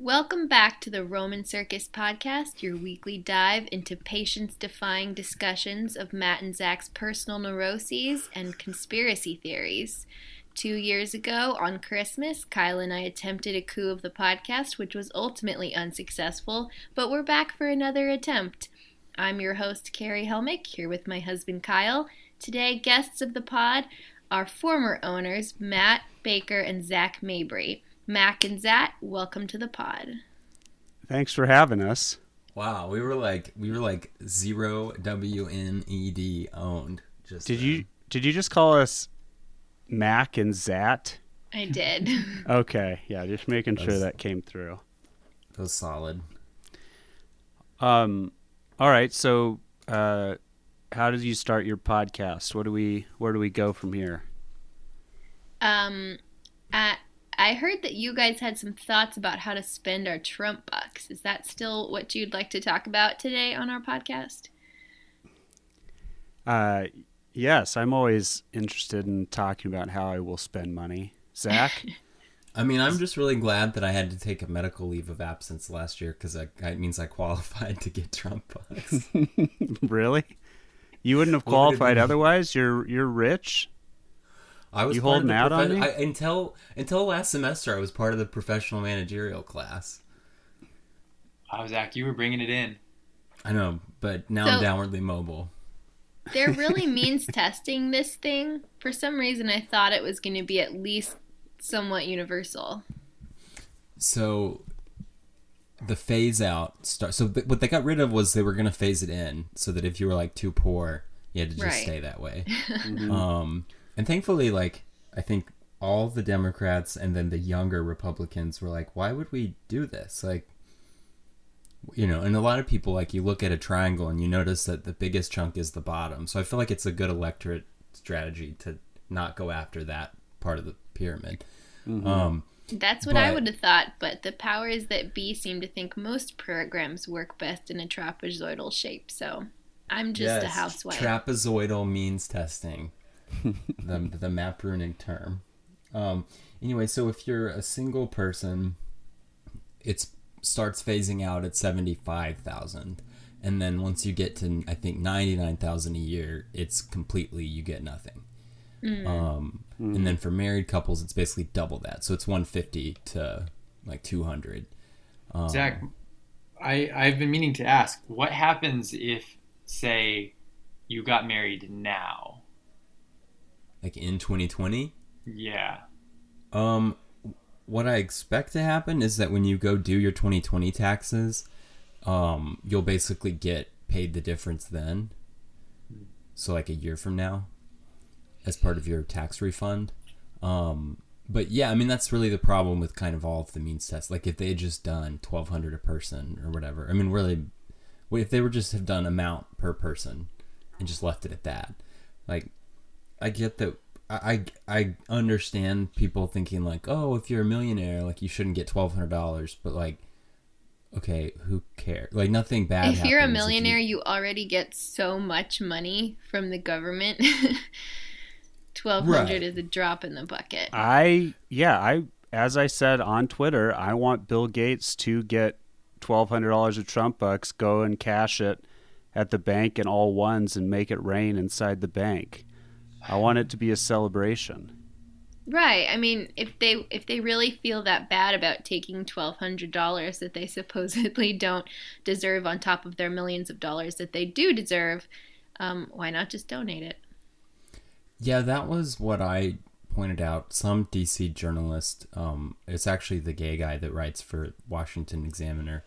Welcome back to the Roman Circus Podcast, your weekly dive into patience defying discussions of Matt and Zach's personal neuroses and conspiracy theories. Two years ago, on Christmas, Kyle and I attempted a coup of the podcast, which was ultimately unsuccessful, but we're back for another attempt. I'm your host, Carrie Helmick, here with my husband, Kyle. Today, guests of the pod are former owners, Matt Baker and Zach Mabry. Mac and Zat, welcome to the pod. Thanks for having us. Wow, we were like we were like zero WNED owned. Just did you did you just call us Mac and Zat? I did. okay, yeah, just making sure that came through. That was solid. Um, all right. So, uh, how did you start your podcast? What do we where do we go from here? Um, at I heard that you guys had some thoughts about how to spend our Trump bucks. Is that still what you'd like to talk about today on our podcast? Uh, yes, I'm always interested in talking about how I will spend money. Zach? I mean, I'm just really glad that I had to take a medical leave of absence last year because that means I qualified to get Trump bucks. really? You wouldn't have qualified otherwise? You're you're rich. I was you holding out prof- on me I, until until last semester. I was part of the professional managerial class. Wow, Zach, you were bringing it in. I know, but now so, I'm downwardly mobile. They're really means testing this thing. For some reason, I thought it was going to be at least somewhat universal. So the phase out start. So th- what they got rid of was they were going to phase it in, so that if you were like too poor, you had to just right. stay that way. mm-hmm. Um and thankfully, like I think all the Democrats and then the younger Republicans were like, why would we do this? Like, you know, and a lot of people like you look at a triangle and you notice that the biggest chunk is the bottom. So I feel like it's a good electorate strategy to not go after that part of the pyramid. Mm-hmm. Um, That's what but, I would have thought, but the powers that be seem to think most programs work best in a trapezoidal shape. So I'm just yes, a housewife. Trapezoidal means testing the the map ruining term. Um, anyway, so if you're a single person, it starts phasing out at seventy five thousand, and then once you get to I think ninety nine thousand a year, it's completely you get nothing. Mm. Um, mm. and then for married couples, it's basically double that, so it's one fifty to like two hundred. Um, Zach, I I've been meaning to ask, what happens if, say, you got married now? Like in 2020. Yeah. Um, what I expect to happen is that when you go do your 2020 taxes, um, you'll basically get paid the difference then. So like a year from now, as part of your tax refund. Um, but yeah, I mean that's really the problem with kind of all of the means tests. Like if they had just done 1,200 a person or whatever. I mean, really, if they were just have done amount per person and just left it at that, like I get that. I I understand people thinking like, oh, if you're a millionaire, like you shouldn't get twelve hundred dollars, but like, okay, who cares? Like nothing bad. If you're a millionaire, you... you already get so much money from the government. Twelve hundred right. is a drop in the bucket. I yeah I as I said on Twitter, I want Bill Gates to get twelve hundred dollars of Trump bucks, go and cash it at the bank in all ones, and make it rain inside the bank. I want it to be a celebration. Right. I mean, if they if they really feel that bad about taking twelve hundred dollars that they supposedly don't deserve on top of their millions of dollars that they do deserve, um, why not just donate it? Yeah, that was what I pointed out. Some DC journalist, um, it's actually the gay guy that writes for Washington Examiner,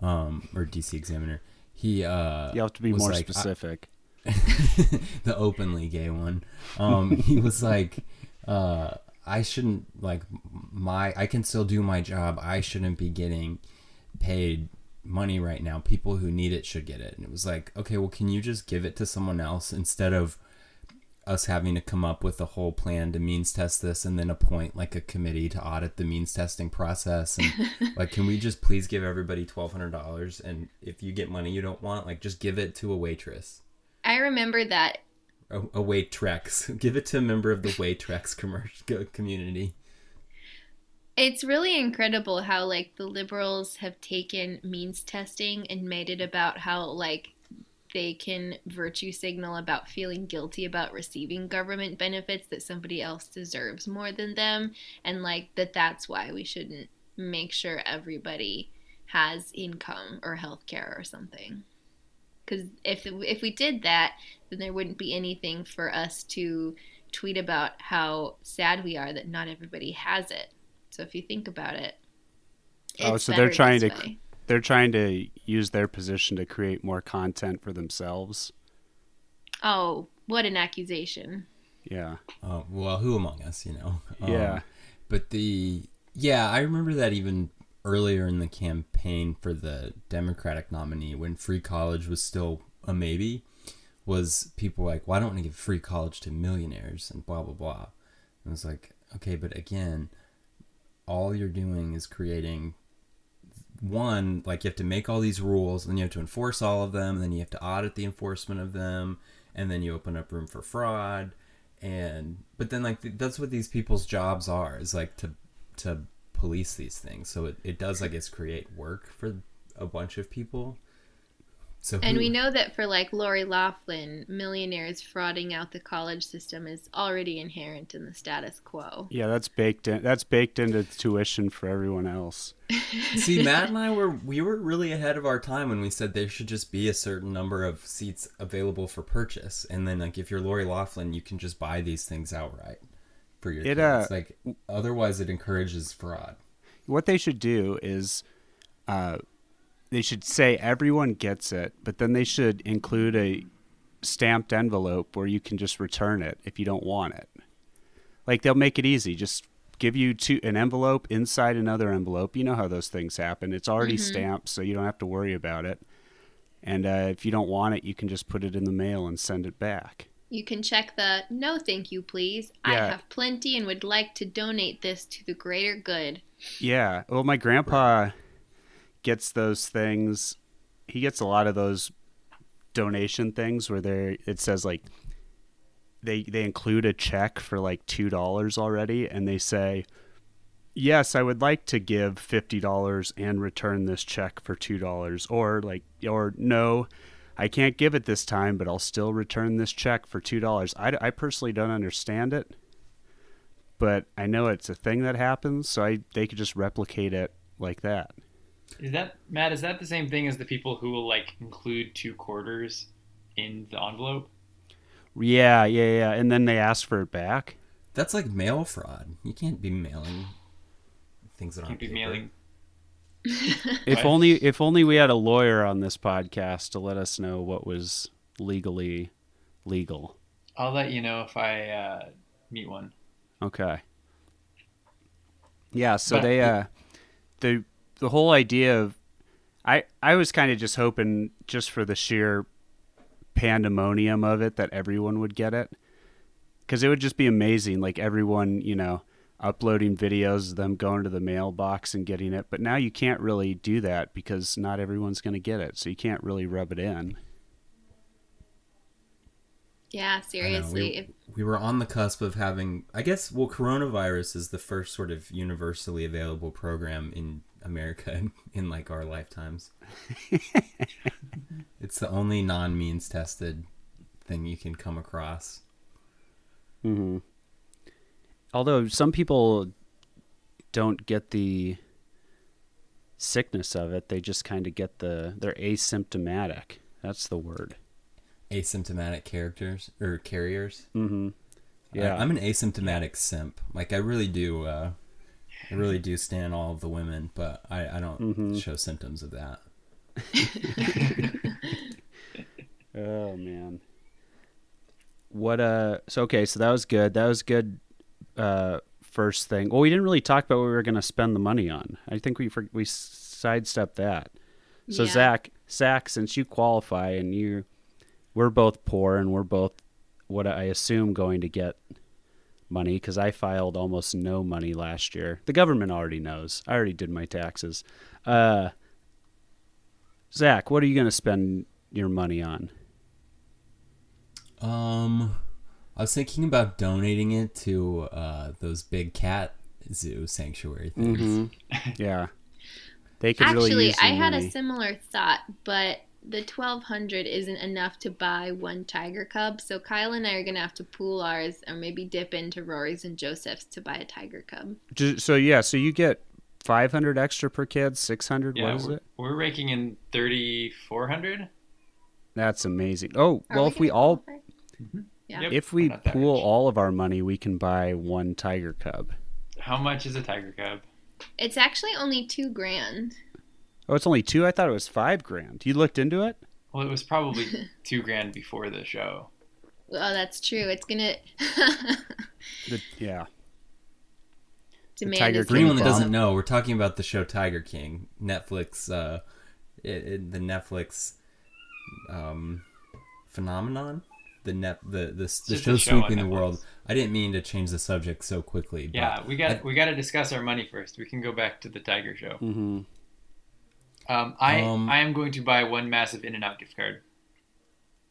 um, or DC Examiner. He uh, you have to be more like, specific. the openly gay one. Um, he was like, uh, I shouldn't like my. I can still do my job. I shouldn't be getting paid money right now. People who need it should get it. And it was like, okay, well, can you just give it to someone else instead of us having to come up with a whole plan to means test this and then appoint like a committee to audit the means testing process and like can we just please give everybody $1200 and if you get money you don't want like just give it to a waitress I remember that. A, a Waitrx. Give it to a member of the commercial community. It's really incredible how like the liberals have taken means testing and made it about how like they can virtue signal about feeling guilty about receiving government benefits that somebody else deserves more than them and like that that's why we shouldn't make sure everybody has income or health care or something because if if we did that then there wouldn't be anything for us to tweet about how sad we are that not everybody has it so if you think about it Oh, so they're trying to- way. They're trying to use their position to create more content for themselves. oh what an accusation Yeah. Uh, well, who among us, you know? Um, Yeah. But the yeah, I remember that even earlier in the campaign for the Democratic nominee, when free college was still a maybe, was people like, "Why don't we give free college to millionaires?" and blah blah blah. And I was like, okay, but again, all you're doing is creating one like you have to make all these rules and you have to enforce all of them and then you have to audit the enforcement of them and then you open up room for fraud and but then like th- that's what these people's jobs are is like to to police these things so it, it does i guess create work for a bunch of people so And who- we know that for like Lori Loughlin, millionaires frauding out the college system is already inherent in the status quo. Yeah, that's baked in. That's baked into tuition for everyone else. See, Matt and I were we were really ahead of our time when we said there should just be a certain number of seats available for purchase, and then like if you're Lori Loughlin, you can just buy these things outright for your It, kids. uh, like otherwise, it encourages fraud. What they should do is, uh, they should say everyone gets it, but then they should include a stamped envelope where you can just return it if you don't want it. Like they'll make it easy. Just give you two, an envelope inside another envelope. You know how those things happen. It's already stamped, so you don't have to worry about it. And uh, if you don't want it, you can just put it in the mail and send it back. You can check the no thank you please. I have plenty and would like to donate this to the greater good. Yeah. Well, my grandpa gets those things. He gets a lot of those donation things where they it says like they they include a check for like two dollars already, and they say, "Yes, I would like to give fifty dollars and return this check for two dollars," or like, or no. I can't give it this time, but I'll still return this check for two dollars. I, I personally don't understand it, but I know it's a thing that happens, so I they could just replicate it like that. Is that Matt? Is that the same thing as the people who will like include two quarters in the envelope? Yeah, yeah, yeah, and then they ask for it back. That's like mail fraud. You can't be mailing things that Can't aren't be paper. mailing. If only if only we had a lawyer on this podcast to let us know what was legally legal. I'll let you know if I uh, meet one. Okay. Yeah, so But- they uh the the whole idea of I I was kind of just hoping just for the sheer pandemonium of it that everyone would get it. Cuz it would just be amazing like everyone, you know, uploading videos of them going to the mailbox and getting it. But now you can't really do that because not everyone's going to get it. So you can't really rub it in. Yeah, seriously. we, we were on the cusp of having i guess well coronavirus is the first sort of universally available program in america in, in like our lifetimes it's the only non-means tested thing you can come across hmm Although some people don't get the sickness of it, they just kind of get the they're asymptomatic. That's the word. asymptomatic characters or carriers Mm-hmm. I- Yeah. i'm an asymptomatic simp like i really do uh i really do stand all of the women but i i don't Mhm. show symptoms of that Oh man. What uh so okay, so that was good. That was good uh first thing. Well, we didn't really talk about what we were going to spend the money on. I think we we sidestepped that. So Yeah. Zach, Zach, since you qualify and you we're both poor and we're both what I assume going to get money because I filed almost no money last year. The government already knows. I already did my taxes. Uh Zach, what are you going to spend your money on? Um, I was thinking about donating it to uh, those big cat zoo sanctuary things. Mm-hmm. yeah. They could really Actually, use I had money. a similar thought, but the 1200 isn't enough to buy one tiger cub. So Kyle and I are going to have to pool ours or maybe dip into Rory's and Joseph's to buy a tiger cub. So yeah, so you get 500 extra per kid, 600. Yeah, what is we're, it? we're raking in thirty four hundred. That's amazing. Oh, Are well, if we gonna all qualify? Yeah. Yep. if we pool rich. all of our money, we can buy one tiger cub. How much is a tiger cub? It's actually only two grand. Oh, it's only two. I thought it was five grand. You looked into it. Well, it was probably two grand before the show. Oh, that's true. It's gonna The, yeah. demand Tiger is For anyone that doesn't know, we're talking about the show Tiger King, Netflix, uh, it, it- the Netflix um, phenomenon, the net, the the, the just a show show sweeping the world. I didn't mean to change the subject so quickly. But Yeah, we got I- we got to discuss our money first. We can go back to the tiger show. Mm-hmm. Um, I Um, I am going to buy one massive In-N-Out gift card.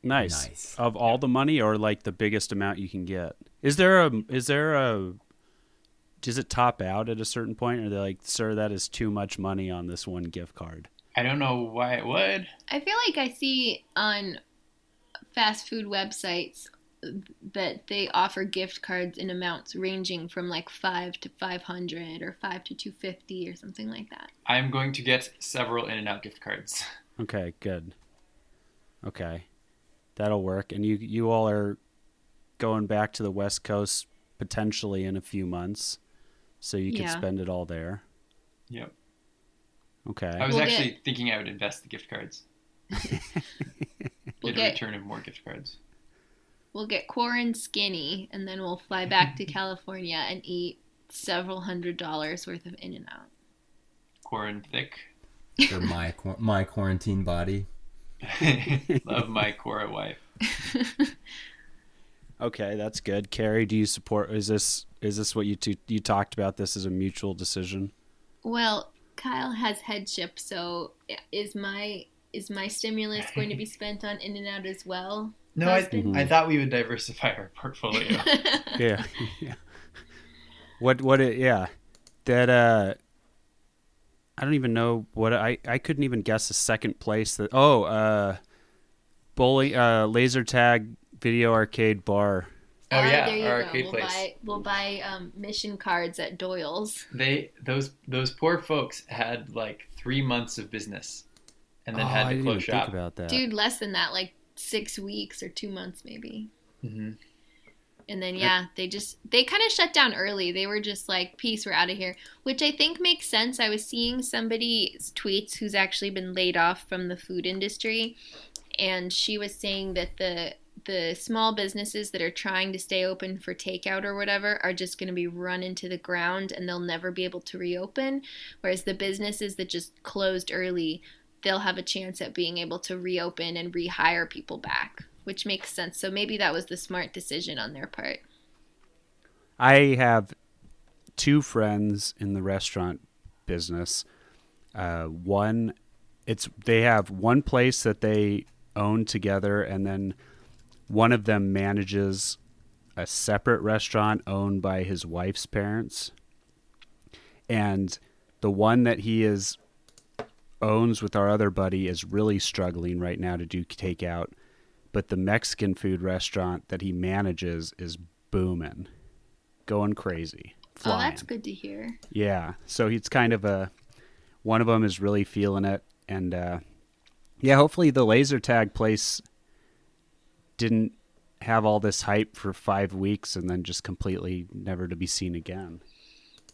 Nice. Nice. Of all the money, or like the biggest amount you can get. Is there a? Is there a? Does it top out at a certain point, or are they like, sir, that is too much money on this one gift card? I don't know why it would. I feel like I see on fast food websites that they offer gift cards in amounts ranging from like 5 to 500 or 5 to 250 or something like that. I am going to get several In-N-Out gift cards. Okay, good. Okay, that'll work. And you you all are going back to the West Coast potentially in a few months, so you can Yeah. spend it all there. Yep. Okay. I was We'll actually get- thinking I would invest the gift cards. We'll Get a return of more gift cards. we'll get Corin skinny and then we'll fly back to California and eat several hundred dollars worth of in and out. Corin thick. for my my quarantine body. Love my Cora wife. Okay, that's good. Carrie, do you support? Is this is this what you two you talked about? This is a mutual decision. Well, Kyle has headship, so is my is my stimulus going to be spent on in and out as well? No, I, Husband? I thought we would diversify our portfolio. Yeah, yeah. What what? It, yeah, that uh, I don't even know what I I couldn't even guess a second place that. Oh, uh, bowling, uh, laser tag, video arcade bar. Oh Uh, yeah, there you our go. arcade we'll place. buy we'll buy um, mission cards at Doyle's. They those those poor folks had like three months of business, and then oh, had I to didn't close even shop. think about that. Dude, less than that, like six weeks or two months maybe. hmm And then yeah, they just they kind of shut down early. They were just like, "Peace, we're out of here," which I think makes sense. I was seeing somebody's tweets who's actually been laid off from the food industry, and she was saying that the the small businesses that are trying to stay open for takeout or whatever are just going to be run into the ground and they'll never be able to reopen whereas the businesses that just closed early they'll have a chance at being able to reopen and rehire people back which makes sense so maybe that was the smart decision on their part I have two friends in the restaurant business. Uh, one, it's they have one place that they own together, and then one of them manages a separate restaurant owned by his wife's parents. And the one that he is owns with our other buddy is really struggling right now to do takeout, but the Mexican food restaurant that he manages is booming going crazy. oh that's good to hear Yeah. So it's kind of a one of them is really feeling it and uh yeah, hopefully the laser tag place didn't have all this hype for 5 weeks and then just completely never to be seen again.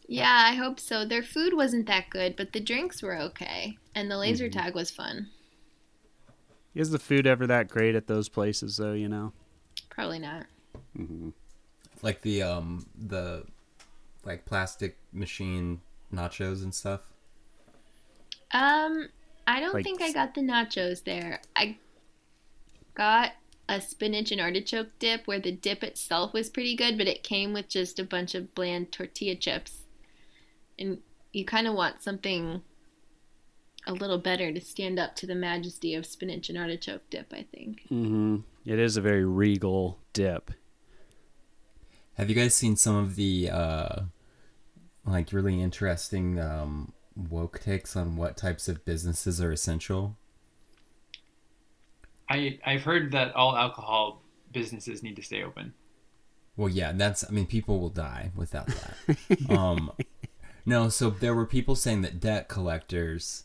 Yeah i hope so their food wasn't that good but the drinks were okay and the laser Mm-hmm. tag was fun Is the food ever that great at those places though, you know? probably not Like the um the like plastic machine nachos and stuff. Um, I don't Like- think I got the nachos there. I got a spinach and artichoke dip where the dip itself was pretty good, but it came with just a bunch of bland tortilla chips. And you kind of want something a little better to stand up to the majesty of spinach and artichoke dip, I think. Mm-hmm. It is a very regal dip. Have you guys seen some of the uh like really interesting um, woke takes on what types of businesses are essential. I I've heard that all alcohol businesses need to stay open. Well, yeah, that's. I mean, people will die without that. um, no, so there were people saying that debt collectors,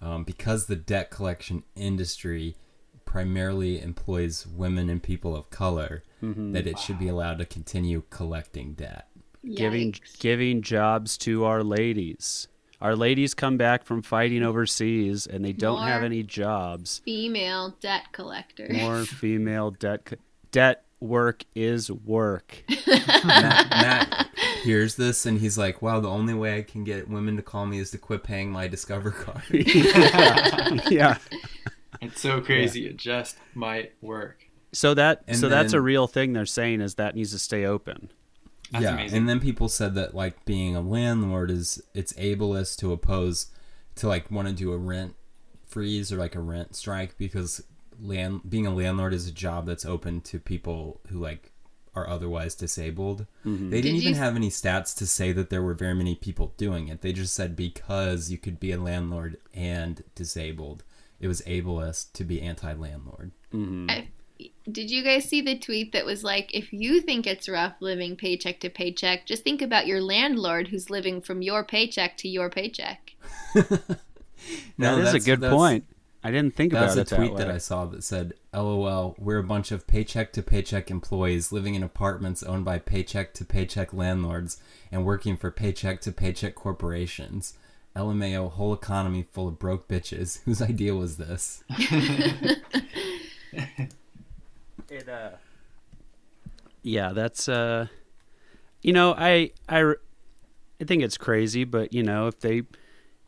um, because the debt collection industry primarily employs women and people of color, that it should be allowed to continue collecting debt. Giving Yikes. giving jobs to our ladies. Our ladies come back from fighting overseas and they don't have any jobs. female debt collectors. More female debt co- debt work is work. Matt, Matt hears this and he's like, "Wow, the only way I can get women to call me is to quit paying my Discover card." yeah. It's so crazy. It just might work. So that And so that's a real thing they're saying is that needs to stay open. That's yeah, amazing. and then people said that like being a landlord is it's ableist to oppose to like want to do a rent freeze or like a rent strike because land being a landlord is a job that's open to people who like are otherwise disabled. Mm-hmm. They didn't Did even you- have any stats to say that there were very many people doing it. They just said because you could be a landlord and disabled, it was ableist to be anti-landlord. Mm-hmm. I- Did you guys see the tweet that was like, if you think it's rough living paycheck to paycheck, just think about your landlord who's living from your paycheck to your paycheck. No, that is a good that's- point. I didn't think That about was a it that tweet way. that I saw that said, "LOL, we're a bunch of paycheck to paycheck employees living in apartments owned by paycheck to paycheck landlords and working for paycheck to paycheck corporations. LMAO, whole economy full of broke bitches. Whose idea was this?" It, uh, yeah, that's uh, you know, I I I think it's crazy, but you know, if they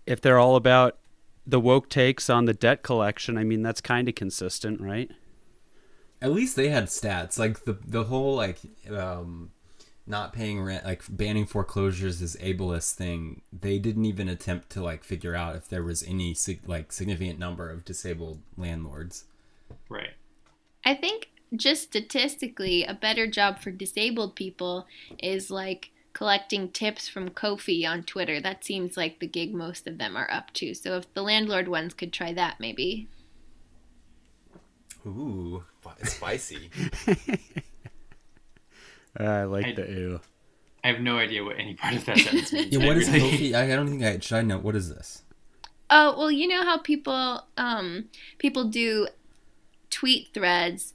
if they're all about the woke takes on the debt collection, I mean, that's kind of consistent, right? At least they had stats. Like the the whole like um, not paying rent, like banning foreclosures is ableist thing. They didn't even attempt to like figure out if there was any sig- like significant number of disabled landlords. Right. I think just statistically, a better job for disabled people is like collecting tips from Ko-fi on Twitter. That seems like the gig most of them are up to. So if the landlord ones could try that, maybe. Ooh, spicy. I like I- the ew. I have no idea what any part of that sentence means. Yeah, what I is really- Ko-fi? I, I don't think I should. I know what is this? Oh well, you know how people um, people do tweet threads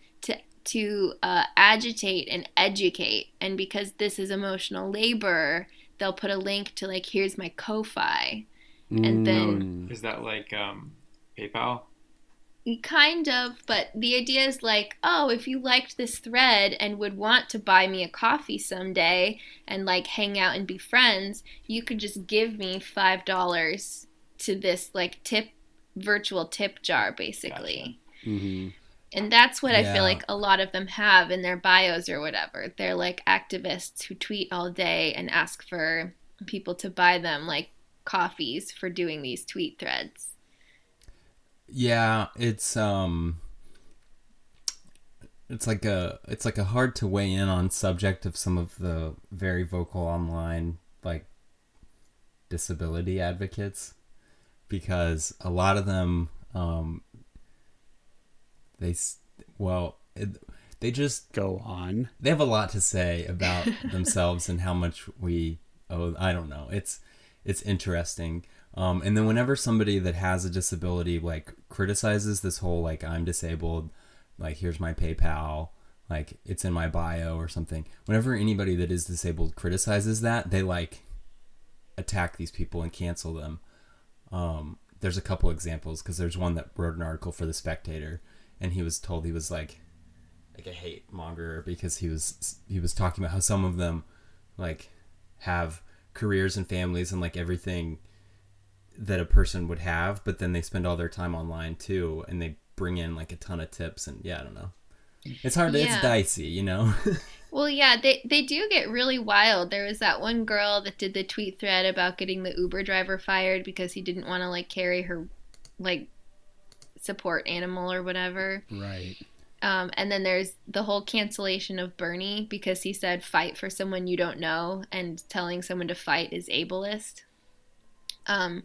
to to uh, agitate and educate, and because this is emotional labor, they'll put a link to like here's my Ko-fi, and then Is that like um, PayPal? kind of. But the idea is like, oh, if you liked this thread and would want to buy me a coffee someday and like hang out and be friends, you could just give me five dollars to this like tip virtual tip jar basically. Mhm. And that's what I feel like a lot of them have in their bios or whatever. They're like activists who tweet all day and ask for people to buy them like coffees for doing these tweet threads. Yeah, it's um, it's like a it's like a hard to weigh in on subject of some of the very vocal online like disability advocates because a lot of them um they well it, they just Go on. they have a lot to say about themselves and how much we owe i don't know it's it's interesting. Um, and then whenever somebody that has a disability like criticizes this whole like i'm disabled like here's my paypal like it's in my bio or something whenever anybody that is disabled criticizes that they like attack these people and cancel them. Um, there's a couple examples because there's one that wrote an article for the spectator and he was told he was like like a hate monger because he was he was talking about how some of them like have careers and families and like everything that a person would have but then they spend all their time online too and they bring in like a ton of tips and yeah i don't know it's hard Yeah. it's dicey you know Well, yeah, they they do get really wild. There was that one girl that did the tweet thread about getting the Uber driver fired because he didn't want to like carry her like support animal or whatever. Right. Um, and then there's the whole cancellation of Bernie because he said fight for someone you don't know, and telling someone to fight is ableist. Um,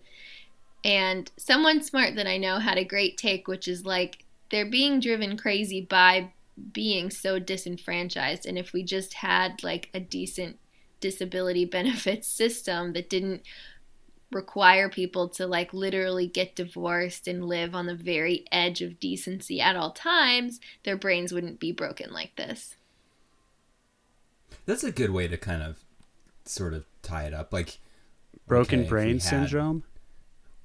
and someone smart that I know had a great take, which is like they're being driven crazy by being so disenfranchised. And if we just had like a decent disability benefits system that didn't require people to like literally get divorced and live on the very edge of decency at all times, their brains wouldn't be broken like this. That's a good way to kind of sort of tie it up. Like Broken okay, brain we had- syndrome.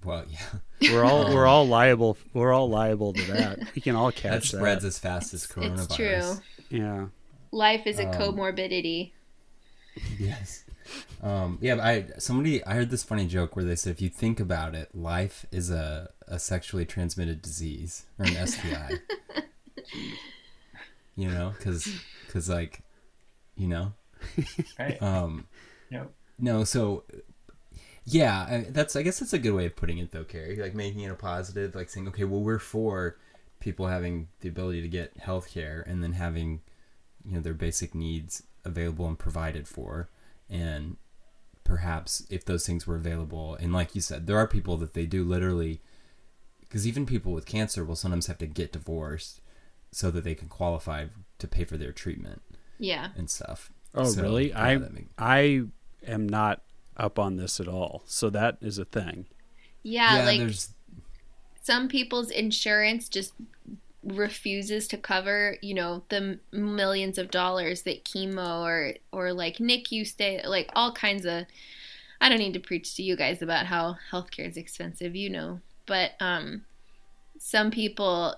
Well, yeah, We're all we're all liable. We're all liable to that. We can all catch that. That spreads as fast as coronavirus. It's true. Yeah. Life is a Um, comorbidity. Yes. Um, yeah, I somebody I heard this funny joke where they said if you think about it, life is a, a sexually transmitted disease or an STI. you know, because like, you know, Right. um, Yep. no, so yeah, I, that's I guess that's a good way of putting it though, Carrie. Like making it a positive, like saying, okay, well, we're for people having the ability to get health care and then having, you know, their basic needs available and provided for, and perhaps if those things were available, and like you said, there are people that they do literally, because even people with cancer will sometimes have to get divorced so that they can qualify to pay for their treatment Yeah. and stuff. Oh, So, really? yeah, I that make- I am not up on this at all. So that is a thing. Yeah, yeah, like there's some people's insurance just refuses to cover, you know, the millions of dollars that chemo or or like NICU stay, like all kinds of. I don't need to preach to you guys about how healthcare is expensive, you know, but um, some people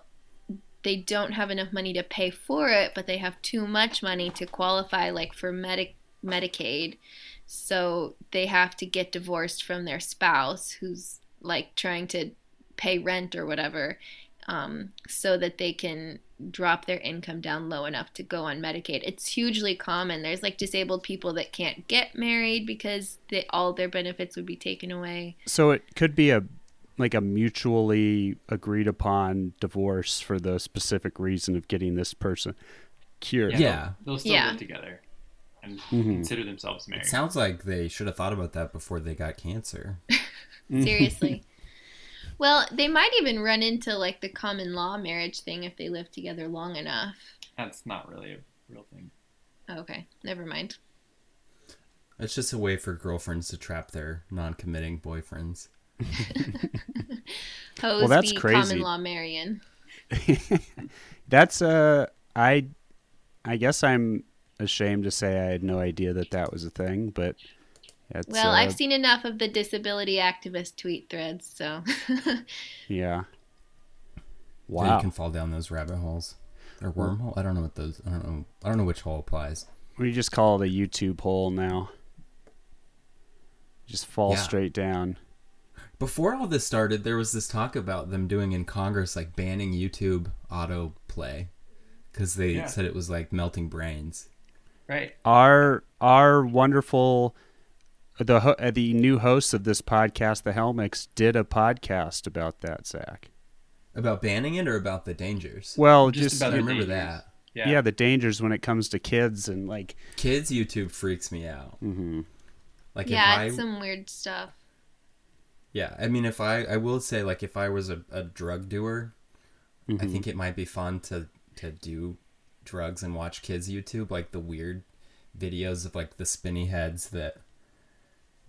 they don't have enough money to pay for it, but they have too much money to qualify, like for Medi- Medicaid. So they have to get divorced from their spouse who's like trying to pay rent or whatever um, so that they can drop their income down low enough to go on Medicaid. It's hugely common. There's like disabled people that can't get married because they, all their benefits would be taken away. So it could be a like a mutually agreed upon divorce for the specific reason of getting this person cured. Yeah. yeah. They'll, they'll still Yeah. live together and Mhm. consider themselves married. It sounds like they should have thought about that before they got cancer. Seriously. Well, they might even run into like the common law marriage thing if they live together long enough. That's not really a real thing. Okay, never mind. It's just a way for girlfriends to trap their non-committing boyfriends. Hose Well, that's be crazy. common law Marion. That's uh I I guess I'm ashamed to say I had no idea that that was a thing, but it's, Well, uh, I've seen enough of the disability activist tweet threads, so yeah. So Wow. you can fall down those rabbit holes or wormhole. I don't know what those. I don't know. I don't know which hole applies. We just call it a YouTube hole now. Just fall Yeah. straight down. Before all this started, there was this talk about them doing in Congress like banning YouTube autoplay because they Yeah. said it was like melting brains. Right. Our our wonderful the ho- uh, the new hosts of this podcast, the Helmicks, did a podcast about that, Zach. About banning it or about the dangers? Well, Just just, about I remember dangers. that. Yeah. yeah. the dangers when it comes to kids and like Kids YouTube freaks me out. Mm-hmm. Like yeah, if I it's some weird stuff. Yeah, I mean, if I I will say like if I was a, a drug doer, I Mhm. think it might be fun to to do drugs and watch kids YouTube like the weird videos of like the spinny heads that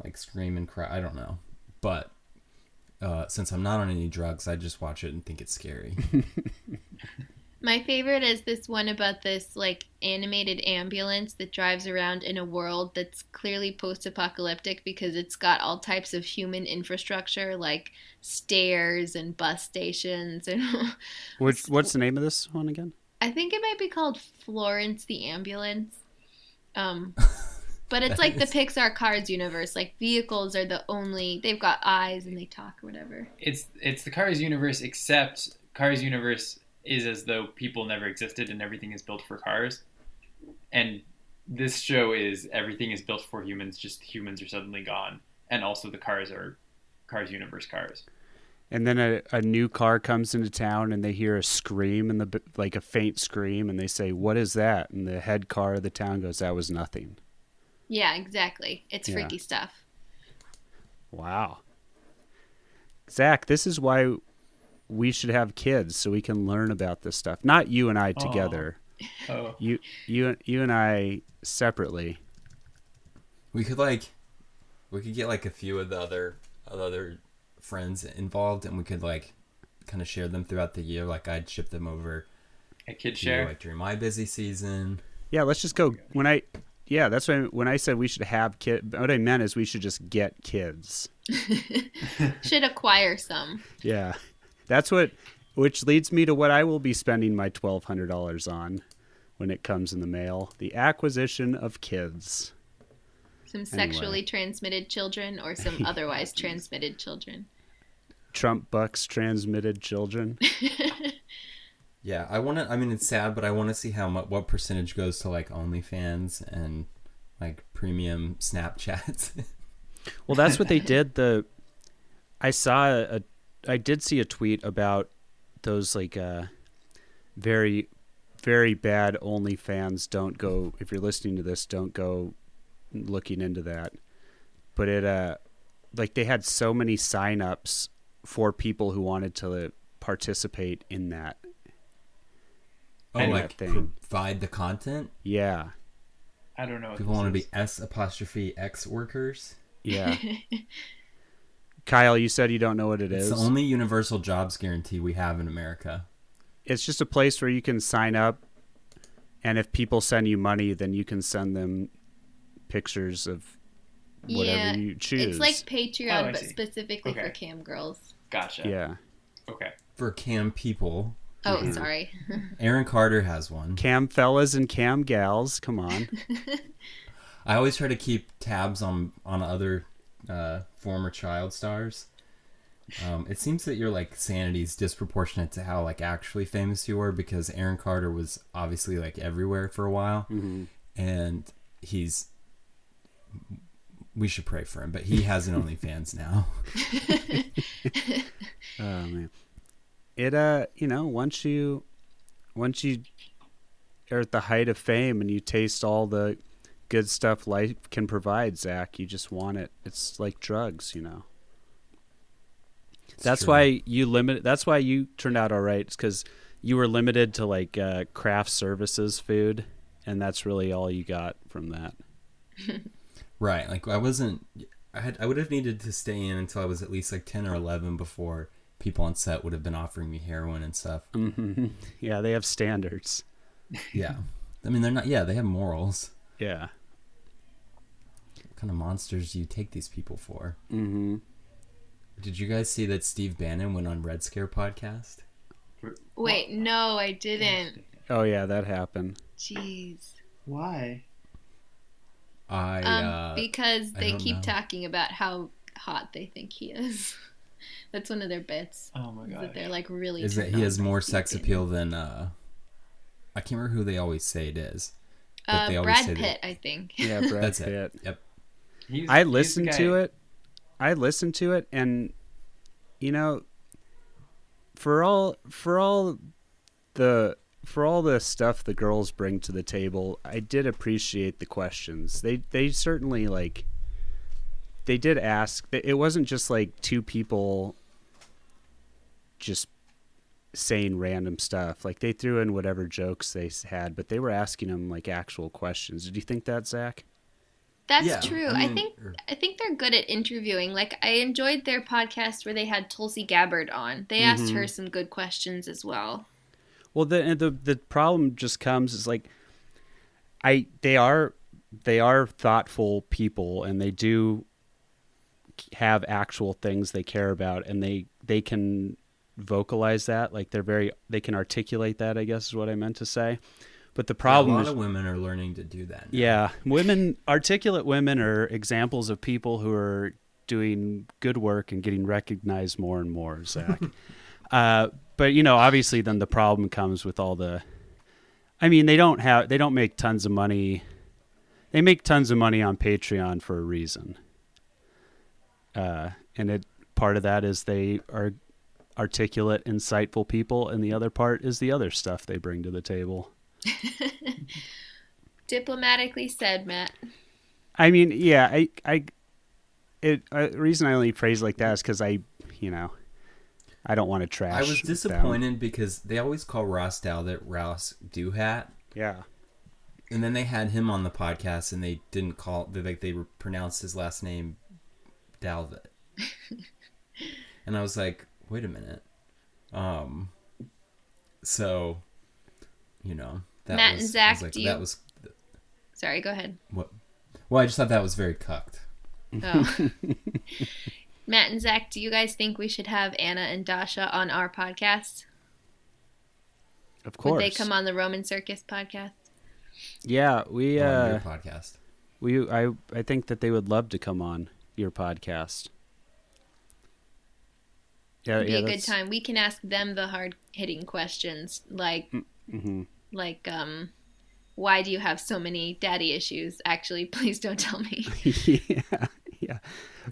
like scream and cry. I don't know, but uh, since I'm not on any drugs, I just watch it and think it's scary. My favorite is this one about this like animated ambulance that drives around in a world that's clearly post-apocalyptic because it's got all types of human infrastructure like stairs and bus stations and Which, what's the name of this one again? I think it might be called Florence the ambulance. Um but it's like the Pixar Cars universe. Like vehicles are the only they've got eyes and they talk or whatever. It's it's the Cars universe, except Cars universe is as though people never existed and everything is built for cars. And this show is everything is built for humans, just humans are suddenly gone, and also the cars are Cars universe cars. and then a, a new car comes into town and they hear a scream and the like a faint scream and they say what is that and the head car of the town goes that was nothing Yeah, exactly. It's Yeah. freaky stuff. wow zach this is why we should have kids so we can learn about this stuff not you and i together Oh, you you you and i separately We could like, we could get like a few of the other of the other friends involved, and we could like, kind of share them throughout the year. Like I'd ship them over a kid to you, share. like during my busy season. yeah let's just go when i yeah that's why when i said we should have kid what i meant is we should just get kids Should acquire some. Yeah. That's what which leads me to what I will be spending my $1200 on when it comes in the mail, the acquisition of kids. Some sexually transmitted children or some otherwise transmitted children. Trump bucks transmitted children. Yeah, I want to. I mean, it's sad, but I want to see how much what percentage goes to like OnlyFans and like premium Snapchats. Well, that's what they did. The I saw a, I did see a tweet about those like uh, very, very bad OnlyFans. Don't go if you're listening to this. Don't go looking into that. But it uh, like they had so many signups for people who wanted to participate in that. Oh, And like thing. provide the content. Yeah, I don't know. What People want to be. S apostrophe X workers. yeah. Kyle, you said you don't know what it It's is. the only universal jobs guarantee we have in America. it's just a place where you can sign up and if people send you money then you can send them pictures of whatever Yeah, you choose It's like Patreon, Oh, but see. specifically for cam girls. Gotcha. yeah Okay. For cam people, Oh, Mm-hmm. sorry. Aaron Carter has one. cam fellas and cam gals come on I always try to keep tabs on on other uh, former child stars. Um, it seems that your like sanity is disproportionate to how like actually famous you were because Aaron Carter was obviously like everywhere for a while, and he's. We should pray for him, but he has an OnlyFans now. oh man it uh you know once you once you are at the height of fame and you taste all the good stuff life can provide zach you just want it it's like drugs you know It's that's true. why you limit that's why you turned out all right it's because you were limited to like uh, craft services food and that's really all you got from that Right. Like I wasn't I had I would have needed to stay in until I was at least like 10 or 11 before people on set would have been offering me heroin and stuff. hmm yeah they have standards Yeah. I mean they're not yeah, they have morals. yeah What kind of monsters do you take these people for? hmm Did you guys see that Steve Bannon went on Red Scare podcast? Wait, no, I didn't. oh yeah that happened Jeez. Why? I Um, uh because they don't keep know. talking about how hot they think he is. That's one of their bits. Oh my god. That they're like really. is that he has more sex Bannon. appeal than uh I can't remember who they always say it is. but they Uh, always Brad say Pitt, that- I think. yeah Brad That's Pitt. it. Yep. He's- I listened to it. I listened to it, and you know, for all for all the for all the stuff the girls bring to the table, I did appreciate the questions. They they certainly like. They did ask. It wasn't just like two people. Just saying random stuff. Like they threw in whatever jokes they had, but they were asking them like actual questions. Did you think that, Zach? That's Yeah, true. I I, think er- I think they're good at interviewing. Like I enjoyed their podcast where they had Tulsi Gabbard on. They asked Mm-hmm. her some good questions as well. Well, the the the problem just comes is like, I they are they are thoughtful people and they do have actual things they care about and they they can vocalize that like they're very they can articulate that I guess is what I meant to say. But the problem a lot is of women are learning to do that. now. yeah, women, articulate women are examples of people who are doing good work and getting recognized more and more, Zach. uh, but you know, obviously, then the problem comes with all the. I mean, they don't have, they don't make tons of money. They make tons of money on Patreon for a reason. Uh, and it part of that is they are articulate, insightful people, and the other part is the other stuff they bring to the table. Diplomatically said, Matt. I mean, yeah, I, I, it. Uh, the reason I only phrase like that is because I, you know, I don't want to trash. I was them. disappointed because they always call Ross Douthat Ross Doohat. Yeah, And then they had him on the podcast, and they didn't call they like they pronounced his last name Dalvett, and I was like, wait a minute, um, so, you know, that Matt was, and Zach, was like, do you- that was Sorry, go ahead. what. Well, I just thought that was very cucked. Oh. Matt and Zach, do you guys think we should have Anna and Dasha on our podcast? of course. Would they come on the Roman Circus podcast? Yeah, we. on Uh, your podcast. we. I. I think that they would love to come on your podcast. Yeah, It'd be yeah, a good time. We can ask them the hard hitting questions like mhm. like um why do you have so many daddy issues? Actually, please don't tell me. yeah, yeah.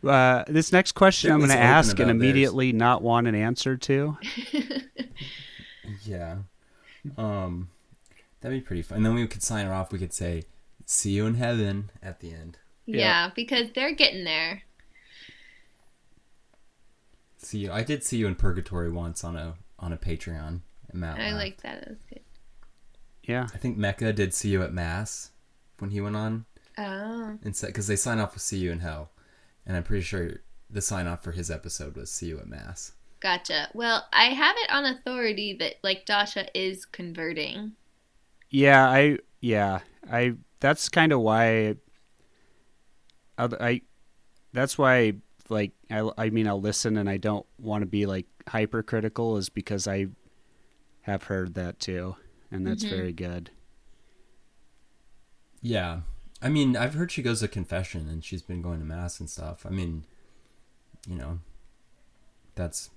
Uh, this next question I'm going to ask and about theirs. immediately not want an answer to. Yeah. Um, that'd be pretty fun. And then we could sign her off. We could say, "See you in heaven" at the end. Yeah. yeah, because they're getting there. See you. I did see you in purgatory once on a on a Patreon. And Matt I laughed. like that. That's good. Yeah. I think Mecca did see you at mass when he went on Oh. and said because they sign off with "See you in hell," and I'm pretty sure the sign off for his episode was "See you at mass." Gotcha. Well, I have it on authority that like Dasha is converting. Yeah, I yeah, I that's kind of why I, I that's why like I I mean I'll listen and I don't want to be like hypercritical is because I have heard that too and that's Mhm. very good. Yeah, I mean, I've heard she goes to confession and she's been going to mass and stuff. I mean, you know, that's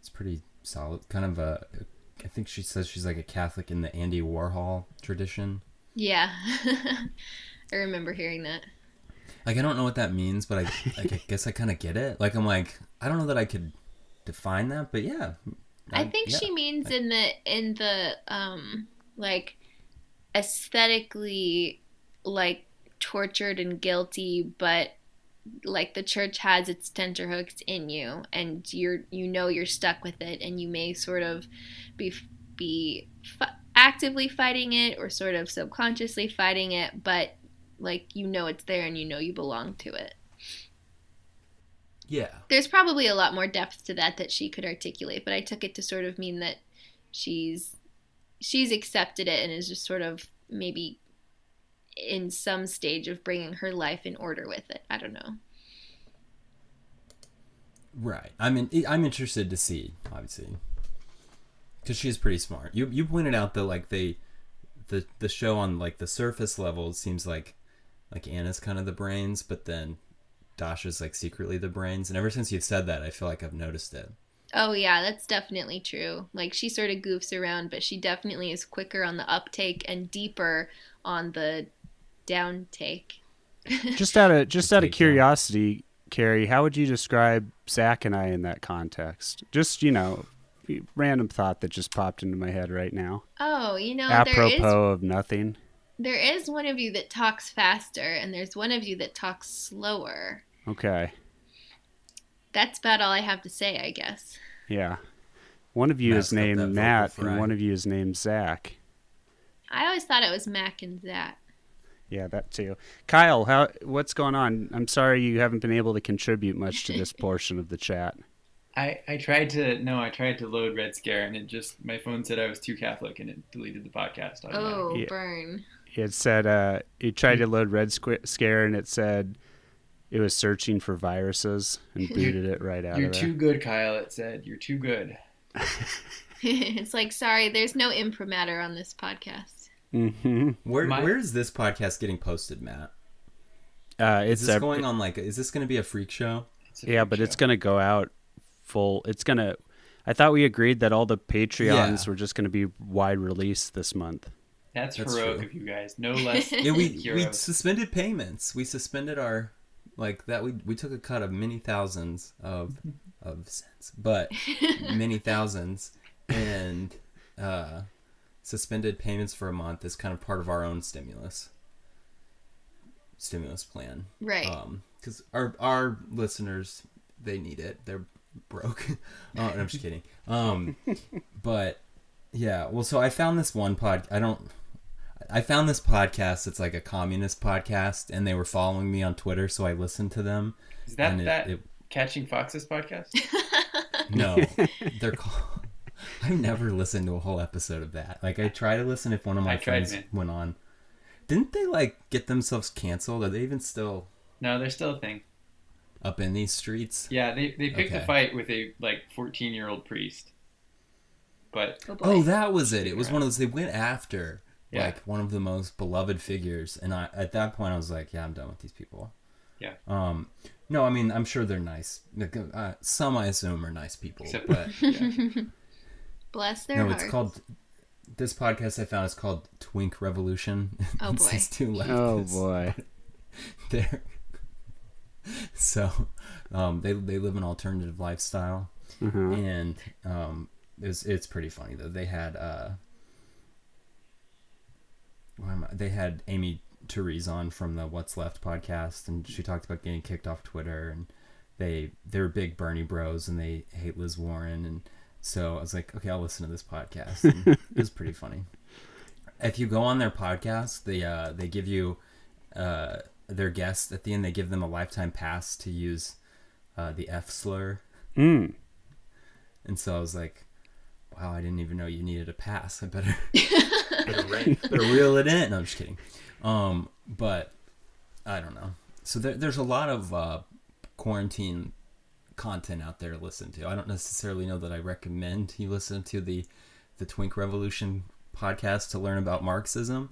it's pretty solid. Kind of a, I think she says she's like a Catholic in the Andy Warhol tradition. Yeah. I remember hearing that. Like I don't know what that means, but I, like, I guess I kind of get it. Like I'm like I don't know that I could define that, but yeah. I think yeah. she means in the in the um like aesthetically like tortured and guilty but like the church has its tenterhooks in you and you're you know you're stuck with it and you may sort of be be f- actively fighting it or sort of subconsciously fighting it but like you know it's there and you know you belong to it Yeah. there's probably a lot more depth to that that she could articulate but i took it to sort of mean that she's she's accepted it and is just sort of maybe in some stage of bringing her life in order with it i don't know Right. I mean, I'm interested to see, obviously, because she's pretty smart. You you pointed out that like they, the the show on like the surface level seems like, like Anna's kind of the brains, but then Dasha's like secretly the brains. And ever since you've said that, I feel like I've noticed it. oh yeah that's definitely true like she sort of goofs around but she definitely is quicker on the uptake and deeper on the downtake Just out of just out of curiosity, Carrie, how would you describe Zach and I in that context? Just you know, random thought that just popped into my head right now, oh you know apropos is of nothing. There is one of you that talks faster and there's one of you that talks slower Okay, that's about all I have to say, I guess. yeah. One of you Matt's is named Matt, fry. and one of you is named Zach. I always thought it was Mac and Zach. Yeah, that too. Kyle, how what's going on? I'm sorry you haven't been able to contribute much to this portion of the chat. I, I tried to no, I tried to load Red Scare and it just my phone said I was too Catholic and it deleted the podcast. Oh. Yeah. burn. It said uh, it tried to load Red Squ- Scare, and it said it was searching for viruses and booted it right out You're of there. too good, Kyle. It said you're too good. it's like, sorry, there's no imprimatur on this podcast. hmm Where My- where is this podcast getting posted, Matt? Uh, Is this a, going on like? Is this going to be a freak show? It's a yeah, freak but show. it's gonna go out full. It's gonna. I thought we agreed that all the Patreons Yeah. were just gonna be wide release this month. That's, That's heroic true. of you guys. No less. Yeah, we we suspended payments. We suspended our like that we we took a cut of many thousands of of cents, but many thousands, and uh, suspended payments for a month is kind of part of our own stimulus stimulus plan. Right. Um, because our our listeners they need it. They're broke. oh, no, I'm just kidding. Um, but yeah. Well, so I found this one pod. I don't. I found this podcast. It's like a communist podcast, and they were following me on Twitter, so I listened to them. Is that it- that it- Catching Foxes podcast? no, they're called. I've never listened to a whole episode of that. Like I try to listen if one of my I friends man. went on. Didn't they like get themselves canceled? Are they even still no, they're still a thing. up in these streets? Yeah, they they picked Okay. a fight with a like 14 year old priest. But Oh. Oh, that was it. It was one of those. They went after Yeah. like one of the most beloved figures, and I at that point I was like, yeah, I'm done with these people. Yeah. Um, no, I mean I'm sure they're nice. Uh, some I assume are nice people, Except- but yeah. Bless their no, hearts. it's called. This podcast I found is called Twink Revolution. Oh, It's boy. these two Oh leftists. boy. They're so um, they they live an alternative lifestyle, Uh-huh. and um, it's it's pretty funny though. They had uh, why am I- they had Aimee Terese on from the What's Left podcast, and she talked about getting kicked off Twitter, and they they're big Bernie Bros, and they hate Liz Warren, and so I was like, okay, I'll listen to this podcast. And it was pretty funny. If you go on their podcast, they uh, they give you uh, their guests at the end. They give them a lifetime pass to use uh, the F slur, Mm. and so I was like, wow, I didn't even know you needed a pass. I better better, re- better reel it in. No, I'm just kidding. Um, but I don't know. So there, there's a lot of uh, quarantine content out there to listen to. I don't necessarily know that I recommend you listen to the the Twink Revolution podcast to learn about Marxism,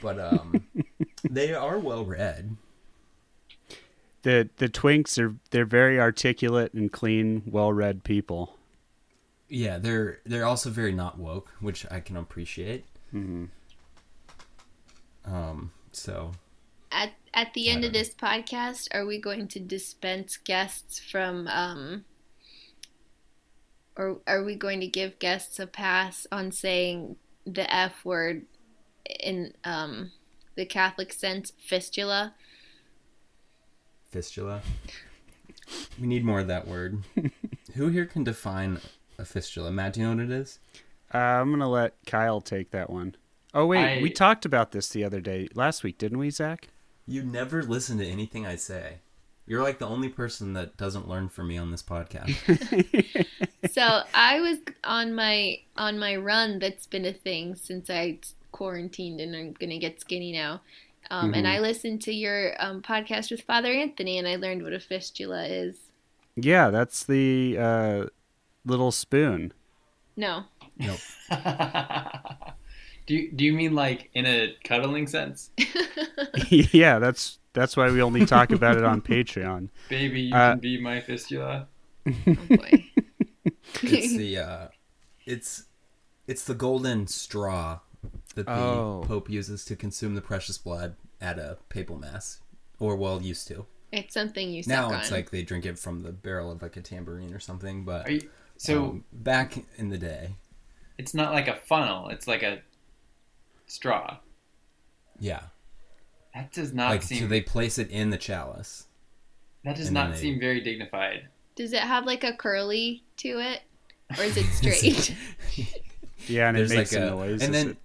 but um, they are well read. The the Twinks are they're very articulate and clean, well-read people. Yeah, they're they're also very not woke, which I can appreciate. hmm Um, so At at the I end of don't know. this podcast, are we going to dispense guests from um or are we going to give guests a pass on saying the F word in um the Catholic sense, fistula? fistula. We need more of that word. Who here can define a fistula? Matt, do you know what it is? Uh, I'm gonna let Kyle take that one. Oh wait, I- we talked about this the other day, last week, didn't we, Zach? You never listen to anything I say. You're like the only person that doesn't learn from me on this podcast. so I was on my on my run. That's been a thing since I quarantined, and I'm gonna get skinny now. Um, And Mhm. I listened to your um, podcast with Father Anthony, and I learned what a fistula is. Yeah, that's the uh, little spoon. No, nope. do you do you mean like in a cuddling sense? yeah, that's that's why we only talk about it on Patreon. Baby, you Uh, can be my fistula. oh boy. It's the uh, it's it's the golden straw that the Oh. Pope uses to consume the precious blood at a papal mass, or well, used to. it's something you suck Now on. it's like they drink it from the barrel of like a tambourine or something. But Are you, so um, back in the day, it's not like a funnel. It's like a straw. yeah, That does not like seem. so they place it in the chalice. that does not they- seem very dignified. Does it have like a curly to it, or is it straight? Yeah, and There's it makes like a a- noise. and then- it-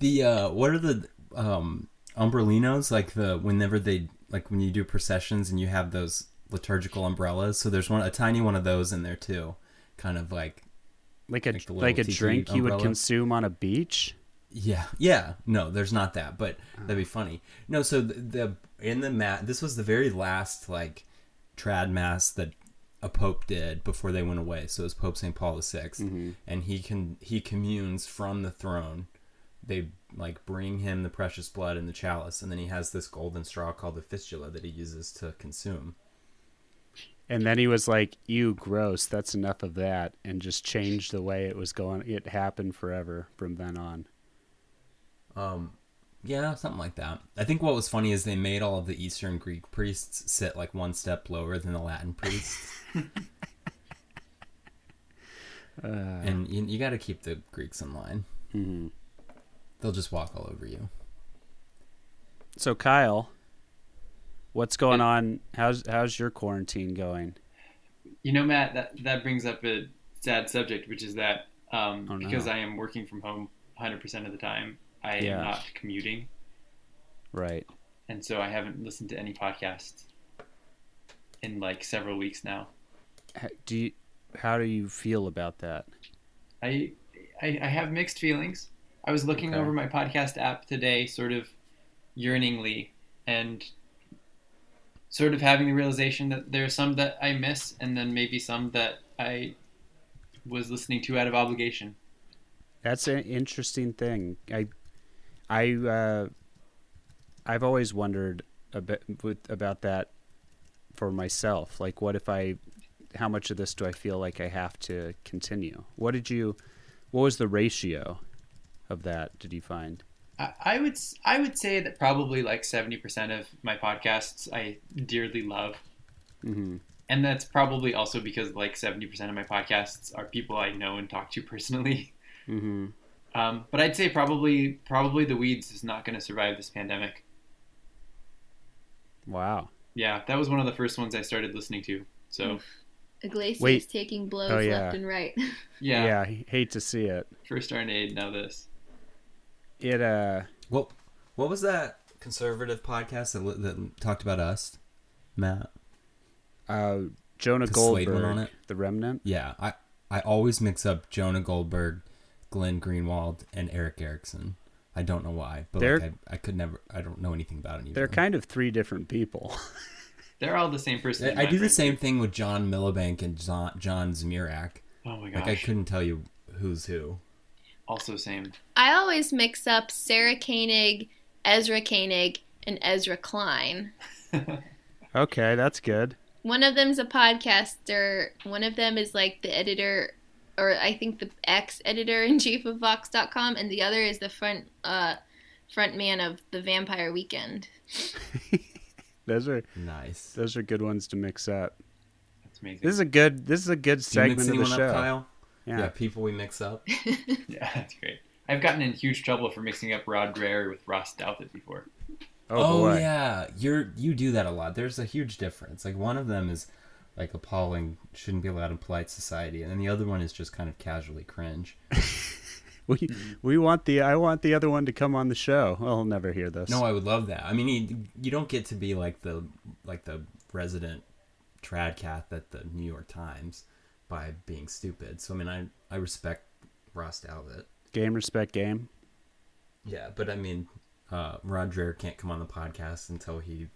The uh what are the um umbrellinos like the whenever they like when you do processions and you have those liturgical umbrellas so there's one a tiny one of those in there too kind of like like a like like a drink you would consume on a beach. yeah. Yeah. No there's not that but that'd be funny. No so the, the in the mat this was the very last like trad mass that a pope did before they went away. So it was pope st paul vi mm-hmm. and he can he communes from the throne. They like bring him the precious blood in the chalice. And then he has this golden straw called the fistula that he uses to consume And then he was like, "You gross. That's enough of that," and just changed the way it was going. It happened forever from then on. um Yeah, something like that. I think what was funny is they made all of the Eastern Greek priests sit like one step lower than the Latin priests. Uh, and you, you got to keep the Greeks in line. mhm. They'll just walk all over you. So Kyle, what's going on? How's how's your quarantine going? You know, Matt, that that brings up a sad subject, which is that um, Oh, no. because I am working from home 100% of the time, I Yeah. am not commuting, Right. and so I haven't listened to any podcasts in like several weeks now. Do you, how do you feel about that? I, I I have mixed feelings. I was looking Okay. over my podcast app today, sort of yearningly, and sort of having the realization that there are some that I miss, and then maybe some that I was listening to out of obligation. That's an interesting thing. I, I, uh, I've always wondered a bit with, about that for myself. Like, what if I? How much of this do I feel like I have to continue? What did you? What was the ratio of that? Did you find? I, I would s- I would say that probably like seventy percent of my podcasts I dearly love, Mm-hmm. and that's probably also because like seventy percent of my podcasts are people I know and talk to personally. Mm-hmm. Um, but I'd say probably probably the weeds is not going to survive this pandemic. Wow. Yeah, that was one of the first ones I started listening to. So Yglesias Wait. taking blows Oh, yeah. left and right. yeah, Yeah. I hate to see it. first Arnade, now this. It uh. What what was that conservative podcast that, that talked about us, Matt? Uh, Jonah The Slade one Goldberg, on it? The Remnant. Yeah, I I always mix up Jonah Goldberg, Glenn Greenwald, and Erick Erickson. I don't know why, but They're- like I, I could never. I don't know anything about any of They're them. kind of three different people. They're all the same person. I, I my do the same thing with John Milbank and John, John Zmirak. Oh my gosh. Like I couldn't tell you who's who. Also same. I always mix up Sarah Koenig, Ezra Koenig, and Ezra Klein. okay, that's good. One of them's a podcaster. One of them is like the editor, or I think the ex editor in chief of Vox.com, and the other is the front uh, front man of the Vampire Weekend. Those are Nice. those are good ones to mix up. That's amazing. This is a good this is a good Do you mix segment of the show. up, Kyle? Yeah. Yeah. people we mix up. yeah, that's great. I've gotten in huge trouble for mixing up Rod Dreher with Ross Douthat before. Oh, oh, boy. yeah, you're you do that a lot. There's a huge difference. Like one of them is like appalling, shouldn't be allowed in polite society, and then the other one is just kind of casually cringe. We hmm. we want the I want the other one to come on the show. Well, he'll never hear this. No, I would love that. I mean, you, you don't get to be like the like the resident tradcat at the New York Times by being stupid. So I mean, I I respect Ross Douthat. game respect game. Yeah, but I mean, uh, Roger can't come on the podcast until he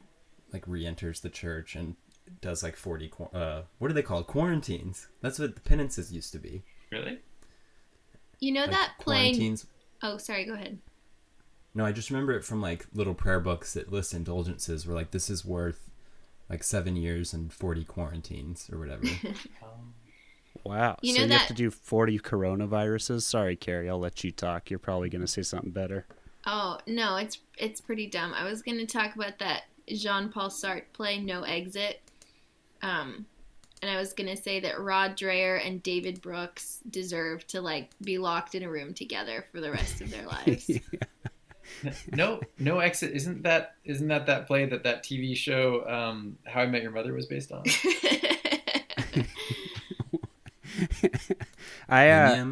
like re-enters the church and does like forty. qu- Uh, what are they called? Quarantines. That's what the penances used to be. Really? You know Like, that play? quarantines. Oh, sorry. Go ahead. No, I just remember it from like little prayer books that list indulgences. Where like this is worth like seven years and forty quarantines or whatever. Um, Wow. You so know you have to do 40 coronaviruses? Sorry, Carrie. I'll let you talk. You're probably going to say something better. Oh no, it's it's pretty dumb. I was gonna talk about that Jean Paul Sartre play No Exit. Um and I was gonna say that Rod Dreher and David Brooks deserve to like be locked in a room together for the rest of their lives. no, no exit. Isn't that isn't that that play that that TV show um, How I Met Your Mother was based on? I uh,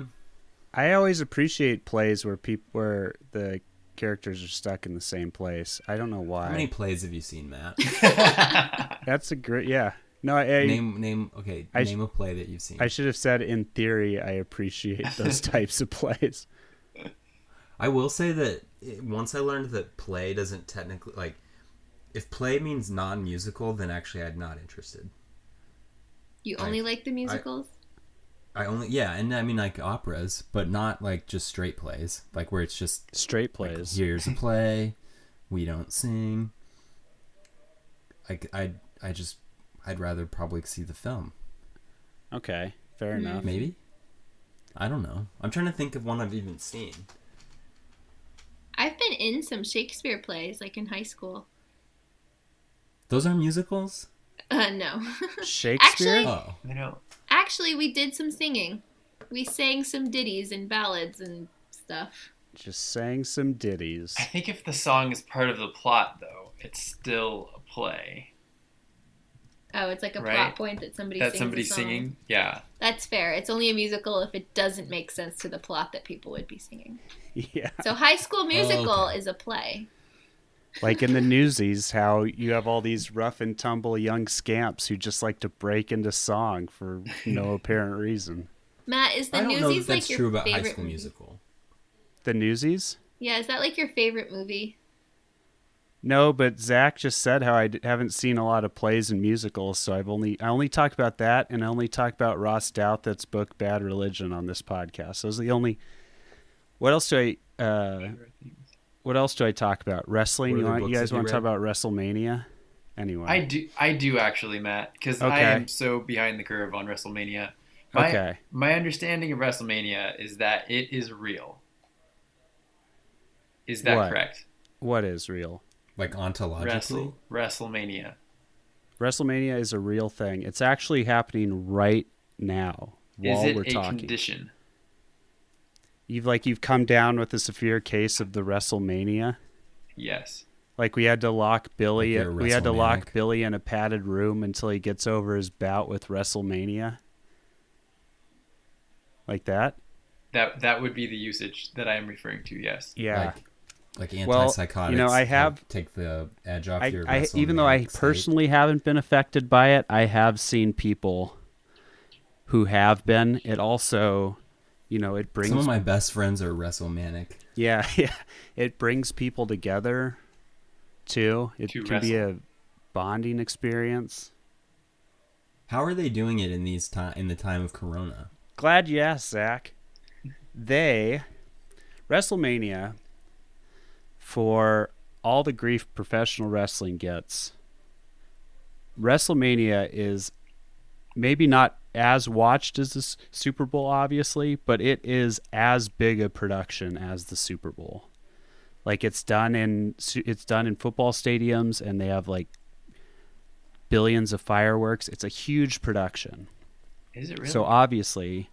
I always appreciate plays where people where the characters are stuck in the same place. I don't know why. How many plays have you seen, Matt? That's a great yeah. No, I I, name name. Okay, I name a play that you've seen. I should have said in theory I appreciate those types of plays. I will say that it, once I learned that play doesn't technically like if play means non-musical, then actually I'm not interested. you only like the musicals? I only yeah, and I mean like operas, but not like just straight plays, like where it's just Straight like, plays. here's a play, we don't sing. Like I I just I'd rather probably see the film. Okay, fair Hmm. enough. Maybe. I don't know. I'm trying to think of one I've even seen. I've been in some Shakespeare plays, like in high school. Those are musicals. Uh, no. Shakespeare. Actually- Oh, I know. Actually, we did some singing. We sang some ditties and ballads and stuff. Just sang some ditties. I think if the song is part of the plot, though, it's still a play. Oh, it's like a Right. plot point that somebody that sings somebody's a song. singing. Yeah. That's fair. It's only a musical if it doesn't make sense to the plot that people would be singing. Yeah. So High School oh, Musical okay. is a play. Like in the Newsies, how you have all these rough and tumble young scamps who just like to break into song for no apparent reason. Matt, is the I don't know Newsies if that's like your true about favorite High School movie? Musical. The Newsies? Yeah, is that like your favorite movie? No, but Zach just said how I d- haven't seen a lot of plays and musicals, so I've only I only talked about that, and I only talked about Ross Douthat's book Bad Religion on this podcast. Those are the only. What else do I? Uh, what else do I talk about? Wrestling. You want? You guys want to talk about WrestleMania? Anyway. I do. I do actually, Matt, because I am so behind the curve on WrestleMania. My, Okay. My understanding of WrestleMania is that it is real. Is that What? correct? What is real? Like ontologically. Wrestle, WrestleMania. WrestleMania is a real thing. It's actually happening right now while is it we're a talking. condition? You've like you've come down with a severe case of the WrestleMania. Yes. Like we had to lock Billy. Like we had to lock Billy in a padded room until he gets over his bout with WrestleMania. Like that. That that would be the usage that I am referring to. Yes. Yeah. Like, like Well, antipsychotics. you know, I have- take the edge off I, your. I even though I state. personally haven't been affected by it, I have seen people who have been. It also, you know, it brings some of my best friends are WrestleManic. Yeah, yeah. It brings people together too. It To can be a bonding experience. How are they doing it in these time in the time of Corona? Glad you asked, Zach. They WrestleMania for all the grief professional wrestling gets. WrestleMania is maybe not as watched as the Super Bowl, obviously, but it is as big a production as the Super Bowl. Like it's done in it's done in football stadiums, and they have like billions of fireworks. It's a huge production. Is it really? So obviously,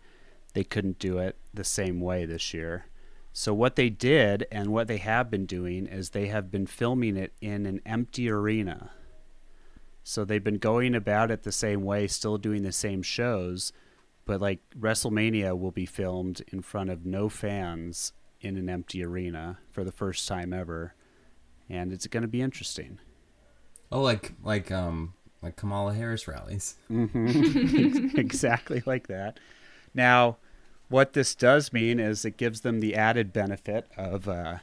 they couldn't do it the same way this year. So what they did and what they have been doing is they have been filming it in an empty arena. So they've been going about it the same way, still doing the same shows, but like WrestleMania will be filmed in front of no fans in an empty arena for the first time ever, and it's going to be interesting. Oh, like like um like Kamala Harris rallies. Mm-hmm. exactly like that. Now, what this does mean is it gives them the added benefit of uh,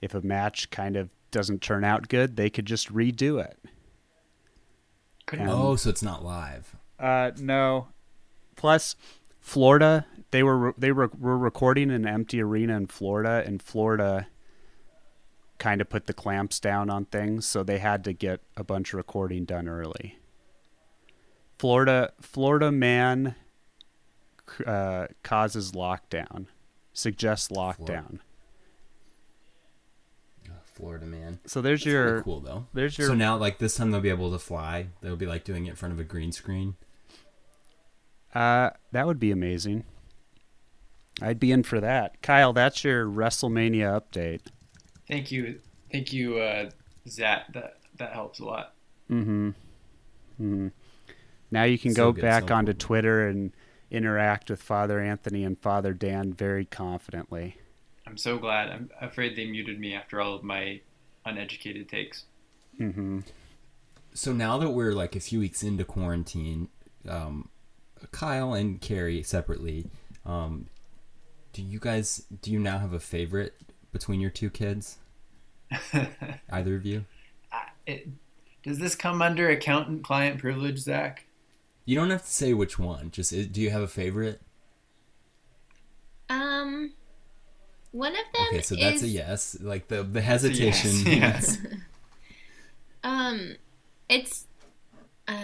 if a match kind of doesn't turn out good, they could just redo it. Um, oh, so it's not live. Uh, no. Plus, Florida, they were they were, were recording in an empty arena in Florida, and Florida kind of put the clamps down on things, so they had to get a bunch of recording done early. Florida, Florida man uh, causes lockdown, suggests lockdown. Oh, Florida man. So there's That's your cool though. there's your So now, like this time, they'll be able to fly. They'll be like doing it in front of a green screen. uh that would be amazing. I'd be in for that. Kyle, that's your WrestleMania update. Thank you, thank you, uh, Zach. That that helps a lot. Mm-hmm. mm-hmm. Now you can So go good, back so onto cool. Twitter and interact with Father Anthony and Father Dan very confidently. I'm so glad. I'm afraid they muted me after all of my uneducated takes. Mm-hmm. So now that we're like a few weeks into quarantine, um, Kyle and Carrie separately, um, do you guys do you now have a favorite between your two kids? Either of you? I- it, does this come under accountant-client privilege, Zach? You don't have to say which one. Just do you have a favorite? Um, one of them Okay, so that's is a yes. Like the the hesitation. yes. yes. um, it's uh.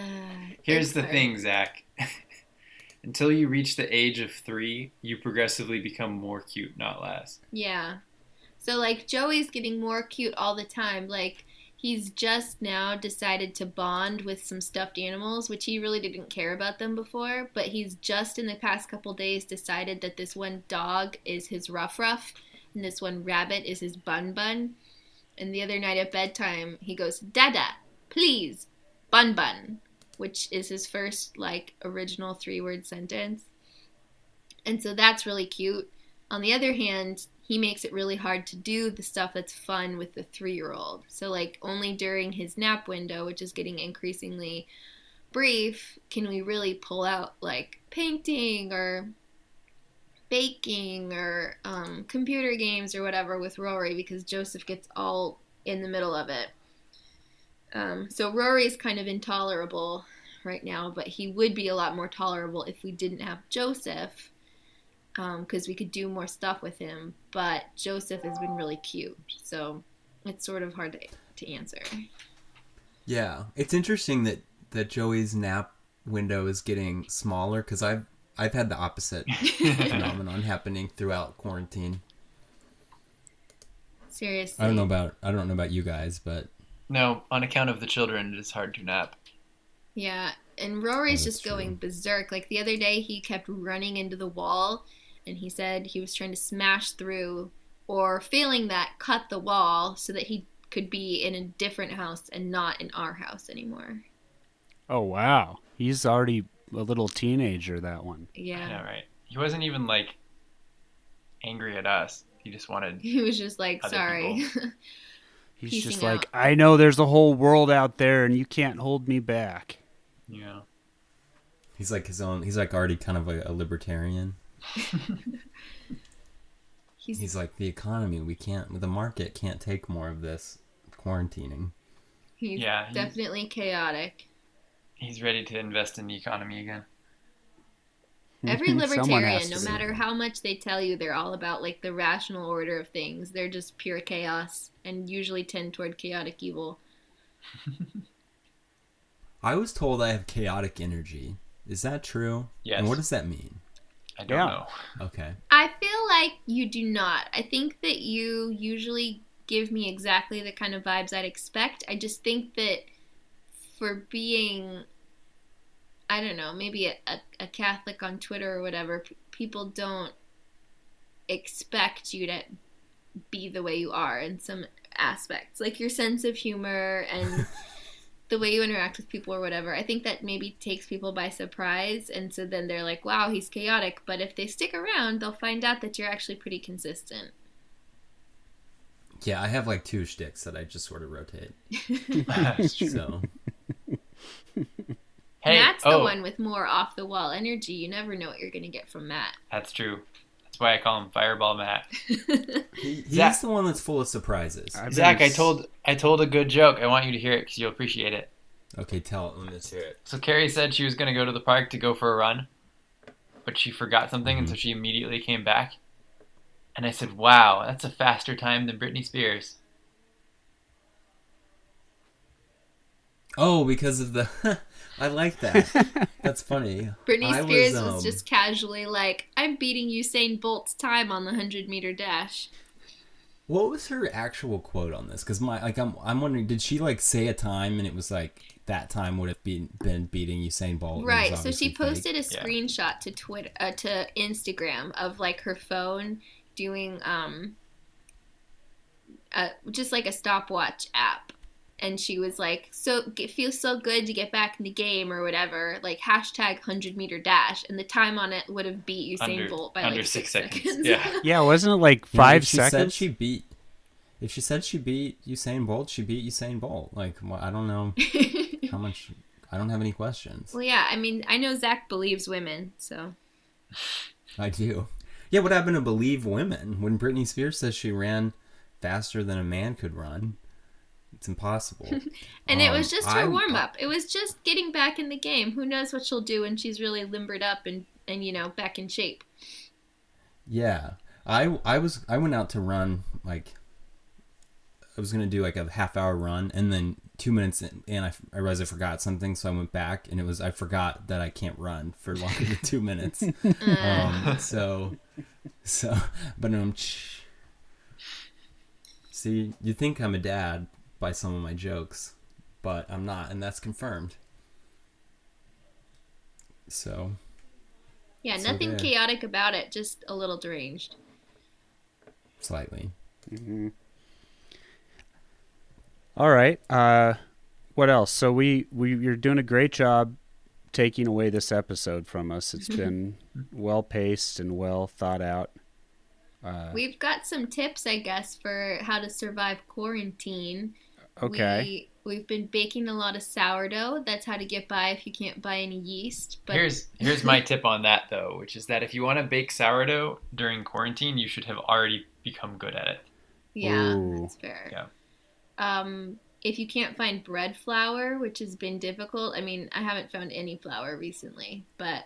Here's it's the hard. thing, Zach. Until you reach the age of three, you progressively become more cute, not less. Yeah. So like Joey's getting more cute all the time. Like he's just now decided to bond with some stuffed animals, which he really didn't care about them before, but he's just in the past couple days decided that this one dog is his rough rough and this one rabbit is his bun bun. And the other night at bedtime, he goes, "Dada, please, bun bun," which is his first like original three-word sentence. And so that's really cute. On the other hand, he makes it really hard to do the stuff that's fun with the three year old. So, like, only during his nap window, which is getting increasingly brief, can we really pull out like painting or baking or um, computer games or whatever with Rory because Joseph gets all in the middle of it. Um, so, is kind of intolerable right now, but he would be a lot more tolerable if we didn't have Joseph because um, we could do more stuff with him. But Joseph has been really cute, so it's sort of hard to, to answer. Yeah, it's interesting that that Joey's nap window is getting smaller because I've I've had the opposite phenomenon happening throughout quarantine. Seriously, I don't know about I don't know about you guys, but No, on account of the children, it is hard to nap. Yeah, and Rory's Oh, just that's going berserk. Like the other day, he kept running into the wall, and he said he was trying to smash through, or failing that, cut the wall so that he could be in a different house and not in our house anymore. Oh wow, he's already a little teenager. That one. Yeah. Yeah, right. He wasn't even like angry at us. He just wanted. He was just like, sorry. He's Piecing just out. like, I know there's a whole world out there, and you can't hold me back. Yeah. he's like his own. He's like already kind of a, a libertarian. He's, He's like the economy. We can't. The market can't take more of this quarantining. he's Yeah, he's- definitely chaotic. He's ready to invest in the economy again. Every libertarian, no to. matter how much they tell you they're all about like the rational order of things, they're just pure chaos and usually tend toward chaotic evil. I was told I have chaotic energy. Is that true? Yes. And what does that mean? I don't Yeah. know. Okay. I feel like you do not. I think that you usually give me exactly the kind of vibes I'd expect. I just think that for being, I don't know, maybe a, a, a Catholic on Twitter or whatever, p- people don't expect you to be the way you are in some aspects. Like your sense of humor and the way you interact with people or whatever. I think that maybe takes people by surprise. And so then they're like, wow, he's chaotic. But if they stick around, they'll find out that you're actually pretty consistent. Yeah, I have like two shticks that I just sort of rotate. That's true. So Hey, Matt's oh, the one with more off the wall energy. You never know what you're going to get from Matt. That's true. That's why I call him Fireball Matt. he, he's Zach- the one that's full of surprises. I've Zach, I s- told I told a good joke. I want you to hear it because you'll appreciate it. Okay, tell it. Let's hear it. So Carrie said she was going to go to the park to go for a run, but she forgot something, and so mm-hmm. she immediately came back. And I said, "Wow, that's a faster time than Britney Spears." Oh, because of the. I like that. That's funny. Britney I Spears was, was, um, just casually like, I'm beating Usain Bolt's time on the 100 meter dash. What was her actual quote on this? Because my like I'm I'm wondering, did she like say a time and it was like that time would have been been beating Usain Bolt? and Right. So obviously she fake? posted a Yeah. screenshot to Twitter uh, to Instagram of like her phone doing um uh, just like a stopwatch app. And she was like, "So it feels so good to get back in the game or whatever." Like hashtag hundred meter dash, and the time on it would have beat Usain Under- Bolt by under like six six, seconds. seconds. Yeah. Yeah, wasn't it like five if she Said seconds? she beat. If she said she beat Usain Bolt, she beat Usain Bolt. Like well, I don't know how much. I don't have any questions. well, yeah. I mean, I know Zach believes women, so I do. Yeah, what happened to believe women when Britney Spears says she ran faster than a man could run? It's impossible. And it Um, was just I- her warm up. It was just getting back in the game. Who knows what she'll do when she's really limbered up and and you know back in shape. Yeah, I I was I went out to run like I was gonna do like a half hour run, and then two minutes in, and I, I realized I forgot something, so I went back, and it was I forgot that I can't run for longer than two minutes. um, so so, but um, See, you think I'm a dad by some of my jokes, but I'm not, and that's confirmed. So, Yeah, So nothing there. chaotic about it, just a little deranged. slightly. Mm-hmm. All right. Uh, what else? So we we you're doing a great job taking away this episode from us. It's been well paced and well thought out. Uh, We've got some tips, I guess, for how to survive quarantine. Okay. We, we've been baking a lot of sourdough. That's how to get by if you can't buy any yeast. But here's here's my tip on that though, which is that if you want to bake sourdough during quarantine, you should have already become good at it. yeah, Ooh. that's fair. Yeah. Um, if you can't find bread flour, which has been difficult, I mean, I haven't found any flour recently, but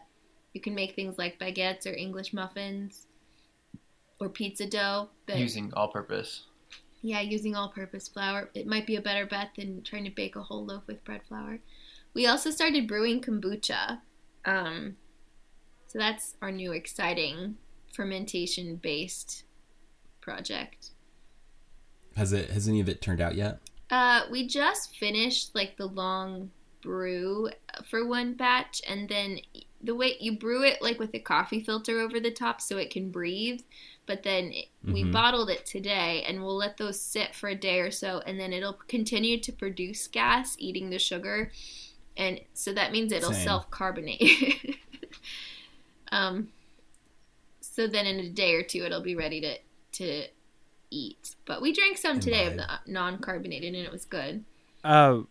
you can make things like baguettes or English muffins or pizza dough. But Using all-purpose. Yeah, using all purpose flour. It might be a better bet than trying to bake a whole loaf with bread flour. We also started brewing kombucha. Um, so that's our new exciting fermentation based project. Has it? Has any of it turned out yet? Uh, we just finished like the long brew for one batch, and then the way you brew it like with a coffee filter over the top so it can breathe. But then it- we bottled it today, and we'll let those sit for a day or so, and then it'll continue to produce gas, eating the sugar, and so that means it'll Same. self carbonate. um, so then in a day or two, it'll be ready to to eat. But we drank some today of the non carbonated, and it was good. Uh,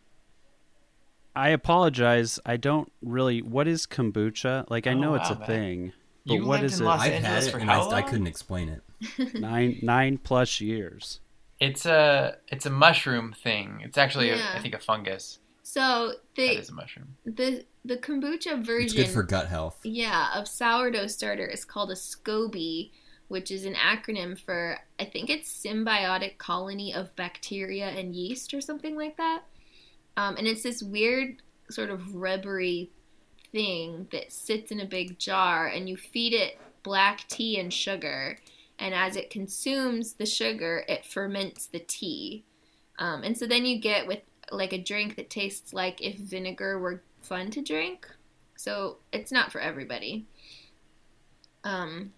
I apologize. I don't really. What is kombucha? Like I Oh, know it's a man. thing, but You what lived is in it? Los I've had it, for and I, how I long? couldn't explain it. nine nine plus years. It's a it's a mushroom thing. It's actually a, Yeah. I think a fungus. So That the is a mushroom. the the kombucha It's version, good for gut health. yeah, of sourdough starter is called a SCOBY, which is an acronym for I think it's symbiotic colony of bacteria and yeast or something like that. Um, and it's this weird sort of rubbery thing that sits in a big jar, and you feed it black tea and sugar. And as it consumes the sugar, it ferments the tea. Um, and so then you get with like a drink that tastes like if vinegar were fun to drink. So it's not for everybody. Um,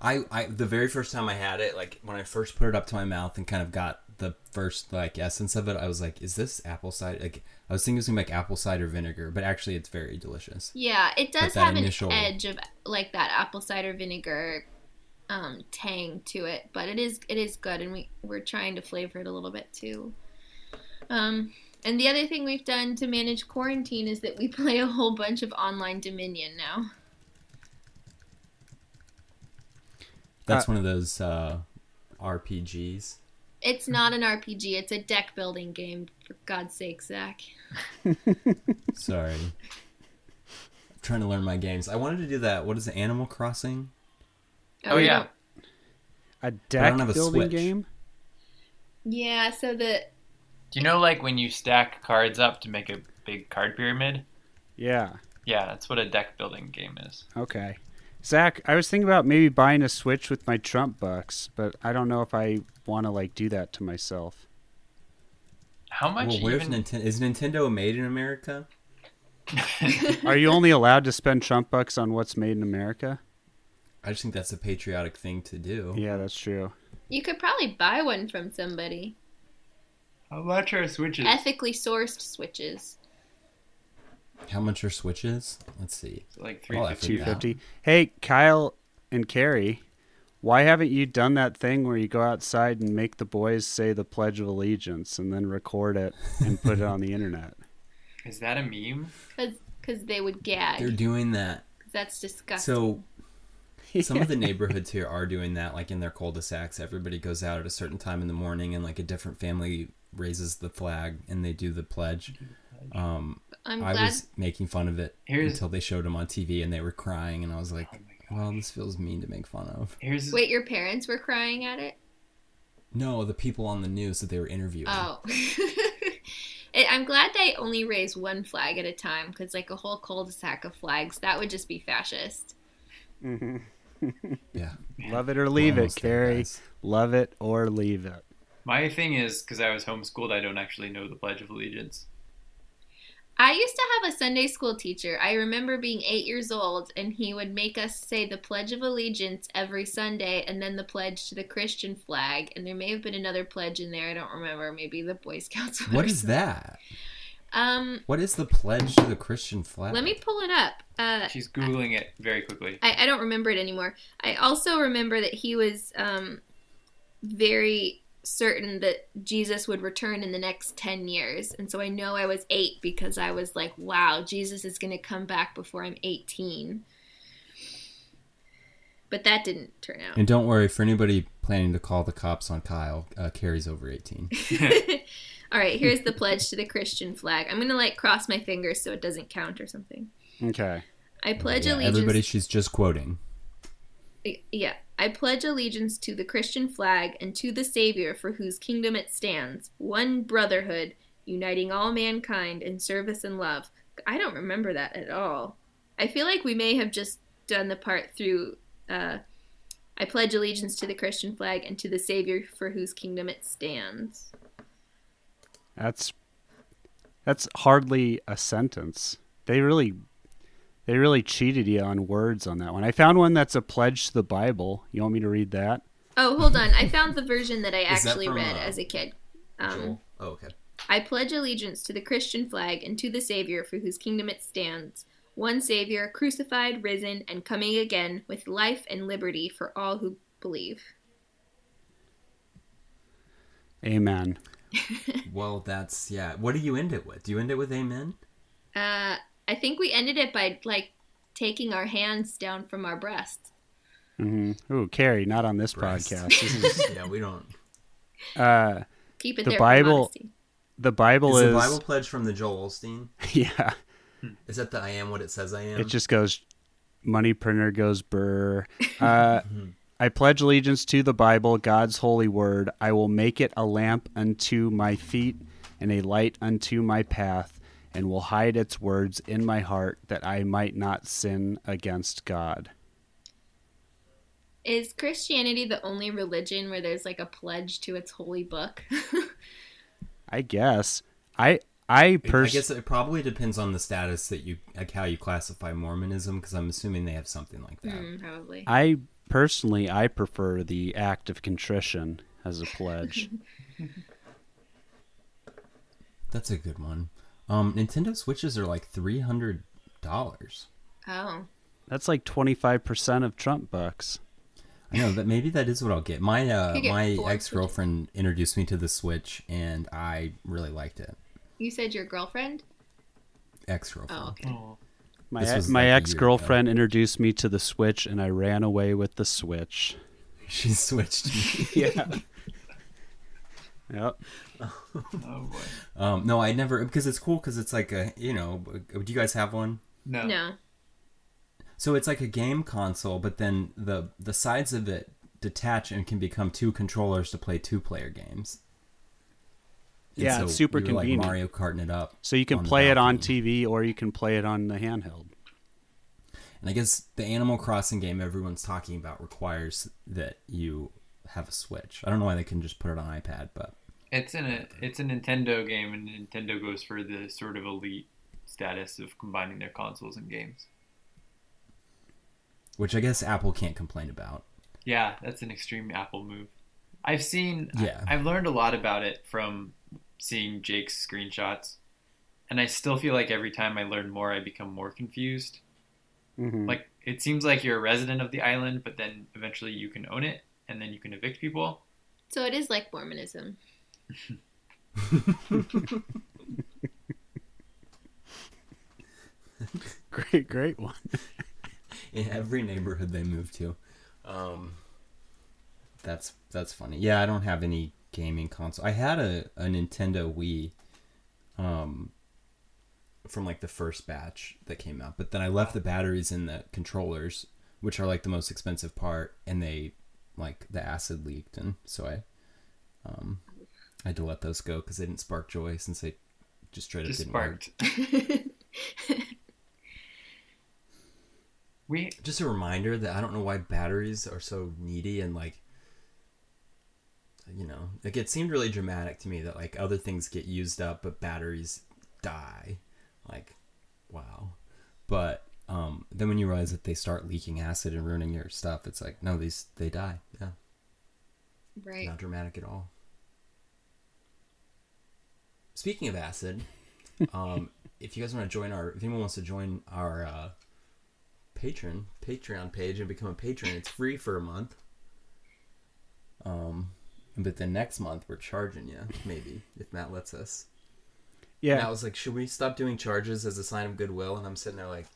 I, I the very first time I had it, like when I first put it up to my mouth and kind of got the first like essence of it, I was like, "Is this apple cider?" Like I was thinking it was gonna be like apple cider vinegar, but actually it's very delicious. yeah, it does that have initial- an edge of like that apple cider vinegar um, tang to it, but it is it is good, and we we're trying to flavor it a little bit too. Um, and the other thing we've done to manage quarantine is that we play a whole bunch of online Dominion now. That's one of those uh, RPGs. It's not an RPG; it's a deck building game. For God's sake, Zach. Sorry, I'm trying to learn my games. I wanted to do that. What is it? Animal Crossing. Oh, we yeah. don't- A I don't deck have a building Switch. game. Yeah, so the Do you know like when you stack cards up to make a big card pyramid? Yeah. Yeah, that's what a deck building game is. Okay. Zach, I was thinking about maybe buying a Switch with my Trump bucks, but I don't know if I want to like do that to myself. How much Well, where's even? Nintendo? Is Nintendo made in America? Are you only allowed to spend Trump bucks on what's made in America? I just think that's a patriotic thing to do. Yeah, that's true. you could probably buy one from somebody. How much are switches? Ethically sourced switches. How much are switches? Let's see. like three Oh, I fifty. Two figured fifty. Hey, Kyle and Carrie, why haven't you done that thing where you go outside and make the boys say the Pledge of Allegiance and then record it and put it on the internet? Is that a meme? Because they would gag. They're doing that. that's disgusting. So some of the neighborhoods here are doing that, like in their cul-de-sacs. Everybody goes out at a certain time in the morning, and like a different family raises the flag and they do the pledge. Um, I'm I was making fun of it Here's- until they showed them on TV, and they were crying, and I was like, Oh my "Well, this feels mean to make fun of." Here's Wait, your parents were crying at it? No, the people on the news that they were interviewing. Oh. It- I'm glad they only raise one flag at a time because, like, a whole cul-de-sac of flags, that would just be fascist. Yeah, Love it or leave it, almost Carrie. guys. Love it or leave it. My thing is because I was homeschooled, I don't actually know the Pledge of Allegiance. I used to have a Sunday school teacher. I remember being eight years old, and he would make us say the Pledge of Allegiance every Sunday and then the pledge to the Christian flag. And there may have been another pledge in there. I don't remember. Maybe the Boy Scouts. one What or is something. that? Um, What is the pledge to the Christian flag? let me pull it up. Uh, She's googling it very quickly. I, I don't remember it anymore. I also remember that he was um, very certain that Jesus would return in the next 10 years. And so I know I was eight because I was like, wow, Jesus is going to come back before I'm 18. But that didn't turn out. And don't worry, for anybody planning to call the cops on Kyle, uh, Carrie's over 18. All right, here's the pledge to the Christian flag. I'm going to like cross my fingers so it doesn't count or something. Okay. I pledge Yeah, allegiance. everybody, she's just quoting. Yeah. I pledge allegiance to the Christian flag and to the Savior for whose kingdom it stands, one brotherhood, uniting all mankind in service and love. I don't remember that at all. I feel like we may have just done the part through uh, I pledge allegiance to the Christian flag and to the Savior for whose kingdom it stands. That's that's hardly a sentence. They really they really cheated you on words on that one. I found one that's a pledge to the Bible. You want me to read that? Oh, hold on. I found the version that I Is that actually from, read uh, as a kid. Um, Oh, okay. I pledge allegiance to the Christian flag and to the Savior for whose kingdom it stands, one Savior, crucified, risen, and coming again, with life and liberty for all who believe. Amen. Well, that's, yeah. What do you end it with? Do you end it with amen? Uh, I think we ended it by like taking our hands down from our breasts. hmm Ooh, Carrie, not on this Breast. podcast. This is, yeah, we don't. uh, Keep it The there Bible- for modesty. the Bible Is is, the Bible pledge from the Joel Osteen? yeah. Is that the I am what it says I am? It just goes money printer goes burr. Uh, I pledge allegiance to the Bible, God's holy word. I will make it a lamp unto my feet and a light unto my path, and will hide its words in my heart that I might not sin against God. Is Christianity the only religion where there's like a pledge to its holy book? I guess. I I I guess it probably depends on the status that you, like how you classify Mormonism, because I'm assuming they have something like that. Hmm, probably. I personally I prefer the act of contrition as a pledge. That's a good one. Um, Nintendo Switches are like three hundred dollars. Oh. That's like 25% of Trump bucks. I know that maybe that is what I'll get. My uh, get my ex girlfriend introduced me to the Switch, and I really liked it. You said your girlfriend? Ex girlfriend. Oh, okay. Oh, My This my like ex girlfriend introduced me to the Switch, and I ran away with the Switch. She switched. me. Yeah. yep. oh boy. um, no, I never because it's cool because it's like a you know. Do you guys have one? No. No. So it's like a game console, but then the the sides of it detach and can become two controllers to play two player games. And Yeah, it's super you're convenient. Like Mario Karting it up. So you can play it on. TV or you can play it on the handheld. And I guess the Animal Crossing game everyone's talking about requires that you have a Switch. I don't know why they can just put it on iPad, but It's in a it's a Nintendo game, and Nintendo goes for the sort of elite status of combining their consoles and games. which I guess Apple can't complain about. Yeah, that's an extreme Apple move. I've seen. Yeah. I, have learned a lot about it from seeing Jake's screenshots, and I still feel like every time I learn more, I become more confused. Mm-hmm. Like it seems like you're a resident of the island, but then eventually you can own it, and then you can evict people. So it is like Mormonism. great, great one. in every neighborhood they move to. Um, that's that's funny. Yeah, I don't have any gaming console. I had a, a Nintendo Wii, um, from like the first batch that came out, but then I left the batteries in the controllers, which are like the most expensive part, and they like the acid leaked, and so I, um, I had to let those go because they didn't spark joy since they just straight up Just didn't work. We just a reminder that I don't know why batteries are so needy and like you know, like it seemed really dramatic to me that like other things get used up, but batteries die. Like, wow. But um, then when you realize that they start leaking acid and ruining your stuff, it's like no, these they die. Yeah, Right. not dramatic at all. Speaking of acid, um, if you guys want to join our, if anyone wants to join our uh, patron Patreon page and become a patron, it's free for a month. Um, but then next month we're charging you, maybe if Matt lets us. Yeah. Matt was like, "Should we stop doing charges as a sign of goodwill?" And I'm sitting there like,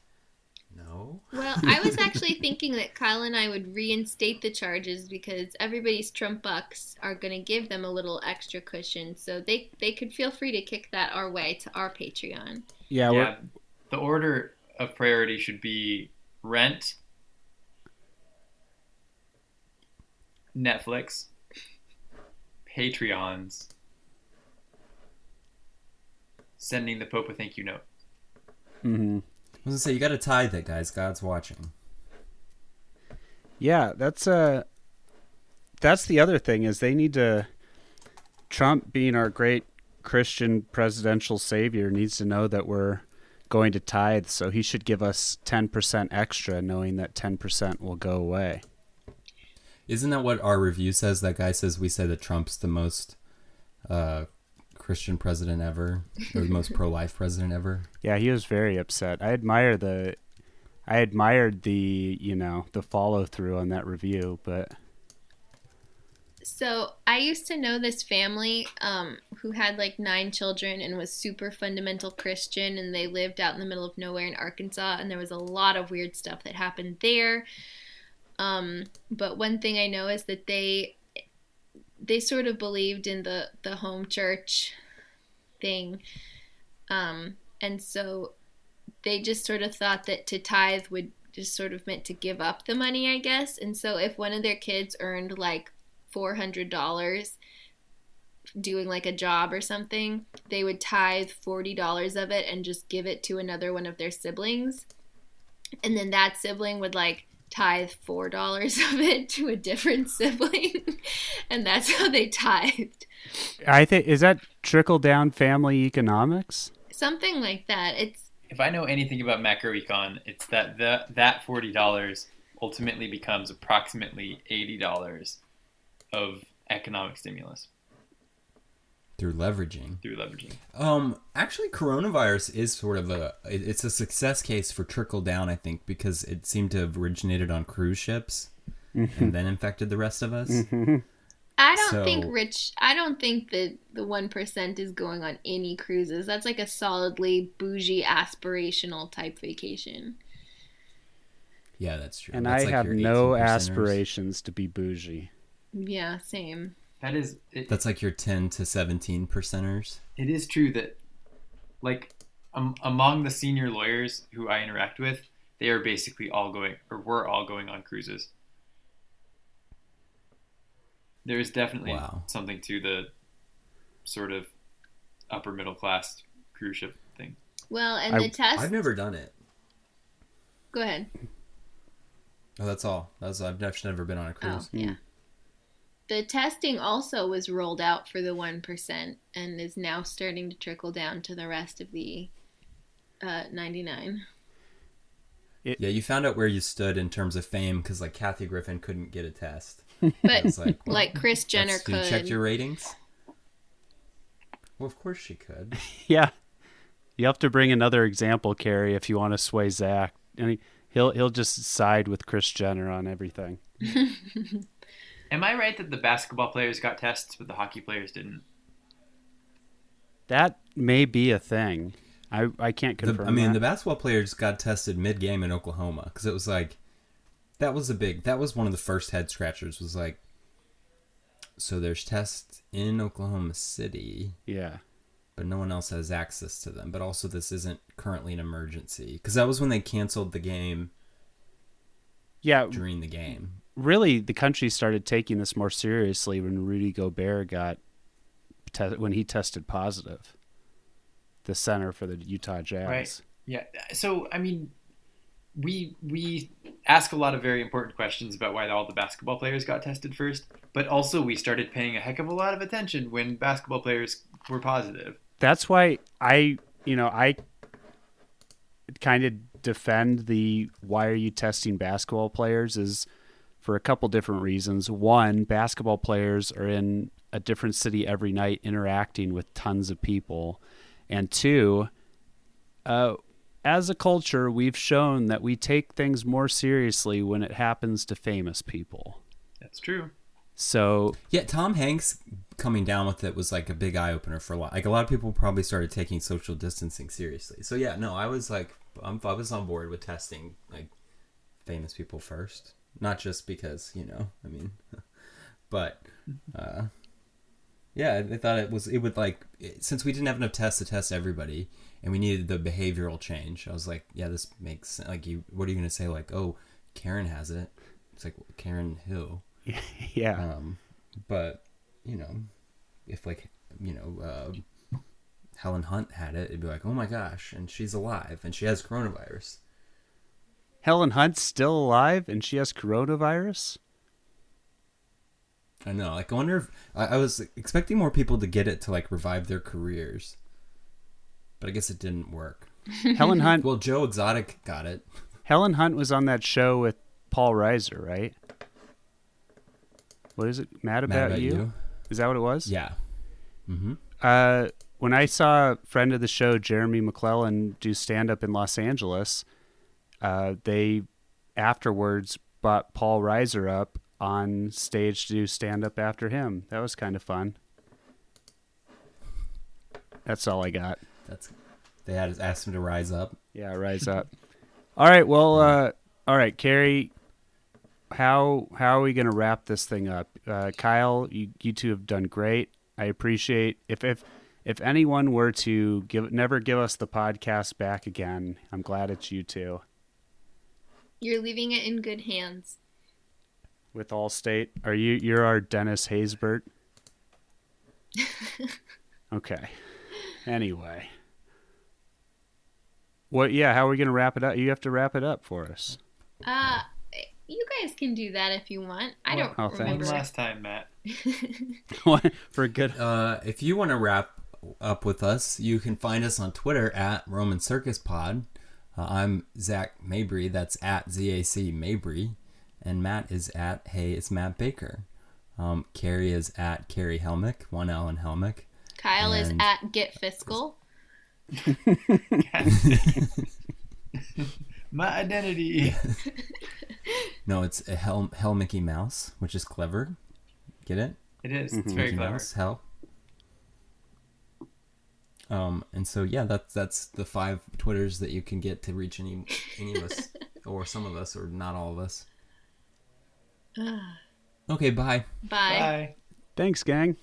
"No." Well, I was actually thinking that Kyle and I would reinstate the charges because everybody's Trump bucks are going to give them a little extra cushion, so they they could feel free to kick that our way to our Patreon. yeah, yeah, the order of priority should be rent, Netflix, Patreons, sending the Pope a thank you note. mhm. I was gonna say you got to tithe it, guys. God's watching. Yeah, that's uh that's the other thing is they need to Trump being our great Christian presidential savior needs to know that we're going to tithe, so he should give us 10% extra knowing that 10% will go away. Isn't that what our review says? That guy says we say that Trump's the most uh, Christian president ever, or the most pro-life president ever. Yeah, he was very upset. I admire the I admired the, you know, the follow through on that review, but So I used to know this family um, who had like nine children and was super fundamental Christian, and they lived out in the middle of nowhere in Arkansas, and there was a lot of weird stuff that happened there. Um, but one thing I know is that they they sort of believed in the the home church thing, um, and so they just sort of thought that to tithe would just sort of meant to give up the money, I guess. And so if one of their kids earned like four hundred dollars doing like a job or something, they would tithe forty dollars of it and just give it to another one of their siblings. And then that sibling would like tithe four dollars of it to a different sibling. and that's how they tithed. I think is that trickle down family economics? Something like that. It's If I know anything about macroecon, it's that the, that forty dollars ultimately becomes approximately eighty dollars of economic stimulus through leveraging. through leveraging. Um, actually, coronavirus is sort of a it's a success case for trickle down. I think because it seemed to have originated on cruise ships and then infected the rest of us. I don't So- think rich. I don't think that the one percent is going on any cruises. That's like a solidly bougie, aspirational type vacation. Yeah, that's true. And That's I like have no aspirations to be bougie. Yeah, same. That is it, That's like your ten to seventeen percenters. it is true that like um, among the senior lawyers who I interact with, they are basically all going or were all going on cruises. There is definitely Wow. something to the sort of upper middle class cruise ship thing. Well, and I- the test. I've never done it. Go ahead. Oh, that's all. That's I've never, never been on a cruise. Oh, cruise. yeah. The testing also was rolled out for the 1% and is now starting to trickle down to the rest of the uh, 99. Yeah, you found out where you stood in terms of fame because like Kathy Griffin couldn't get a test. But It's like, well, like Kris Jenner that's- you checked your ratings. Well, of course she could. Yeah. You have to bring another example, Carrie, if you want to sway Zach. And he, he'll he'll just side with Kris Jenner on everything. Am I right that the basketball players got tests but the hockey players didn't? That may be a thing. I I can't The, confirm. I mean, that. the basketball players got tested mid game in Oklahoma because it was like that was a big. That was one of the first head scratchers. Was like, so there's tests in Oklahoma City, yeah. but no one else has access to them. But also, this isn't currently an emergency because that was when they canceled the game Yeah, during the game. Really the country started taking this more seriously when Rudy Gobert got te- when he tested positive. The center for the Utah Jazz. Right. Yeah. So I mean, we we ask a lot of very important questions about why all the basketball players got tested first, but also we started paying a heck of a lot of attention when basketball players were positive. That's why I, you know, I kind of defend the why are you testing basketball players is for a couple different reasons. One, basketball players are in a different city every night interacting with tons of people. And two, uh, as a culture, we've shown that we take things more seriously when it happens to famous people. That's true. So Yeah, Tom Hanks coming down with it was like a big eye opener for a lot. Like a lot of people probably started taking social distancing seriously. So yeah, no, I was like, I'm, I was on board with testing like famous people first, not just because you know, I mean, but uh, yeah, I thought it was it would like it- since we didn't have enough tests to test everybody, and we needed the behavioral change. I was like, yeah, this makes like you. What are you gonna say? Like, oh, Karen has it. It's like Karen who? yeah, Um, but you know, if like you know, uh, Helen Hunt had it, it'd be like, oh my gosh, and she's alive and she has coronavirus. Helen Hunt's still alive and she has coronavirus. I know. Like, I wonder if I, I was expecting more people to get it to like revive their careers, but I guess it didn't work. Helen Hunt. Well, Joe Exotic got it. Helen Hunt was on that show with Paul Reiser, right? What is it? Mad about, Mad about you? you? Is that what it was? Yeah. Mm-hmm. Uh, when I saw a friend of the show, Jeremy McLellan, do stand up in Los Angeles, uh, they afterwards brought Paul Reiser up on stage to do stand up after him. That was kind of fun. That's all I got. That's they had asked him to rise up. Yeah, rise up. All right, well, uh, all right, Carrie. How how are we gonna wrap this thing up? Uh, Kyle, you you two have done great. I appreciate if if if anyone were to give never give us the podcast back again, I'm glad it's you two You're leaving it in good hands. with Allstate. Are you you're our Dennis Haysbert? okay. Anyway. What? Yeah. How are we gonna wrap it up? You have to wrap it up for us. Uh, you guys can do that if you want. I don't Oh, thanks. One remember. last time, Matt. for good. Uh, if you want to wrap up with us, you can find us on Twitter at Roman Circus Pod. Uh, I'm Zach Mabry. That's at ZAC Mabry. And Matt is at Hey, it's Matt Baker. Um, Carrie is at Carrie Helmick, one L in Helmick. Kyle is at Get Fiscal. My identity. No, it's a Hel, Hel Mickey Mouse, which is clever. Get it? It is. It's Mhm. very Mickey clever. Mouse, Hell. Um, and so yeah, that's that's the five Twitters that you can get to reach any any of us, or some of us, or not all of us. Okay, bye. Bye. Bye. Thanks, gang.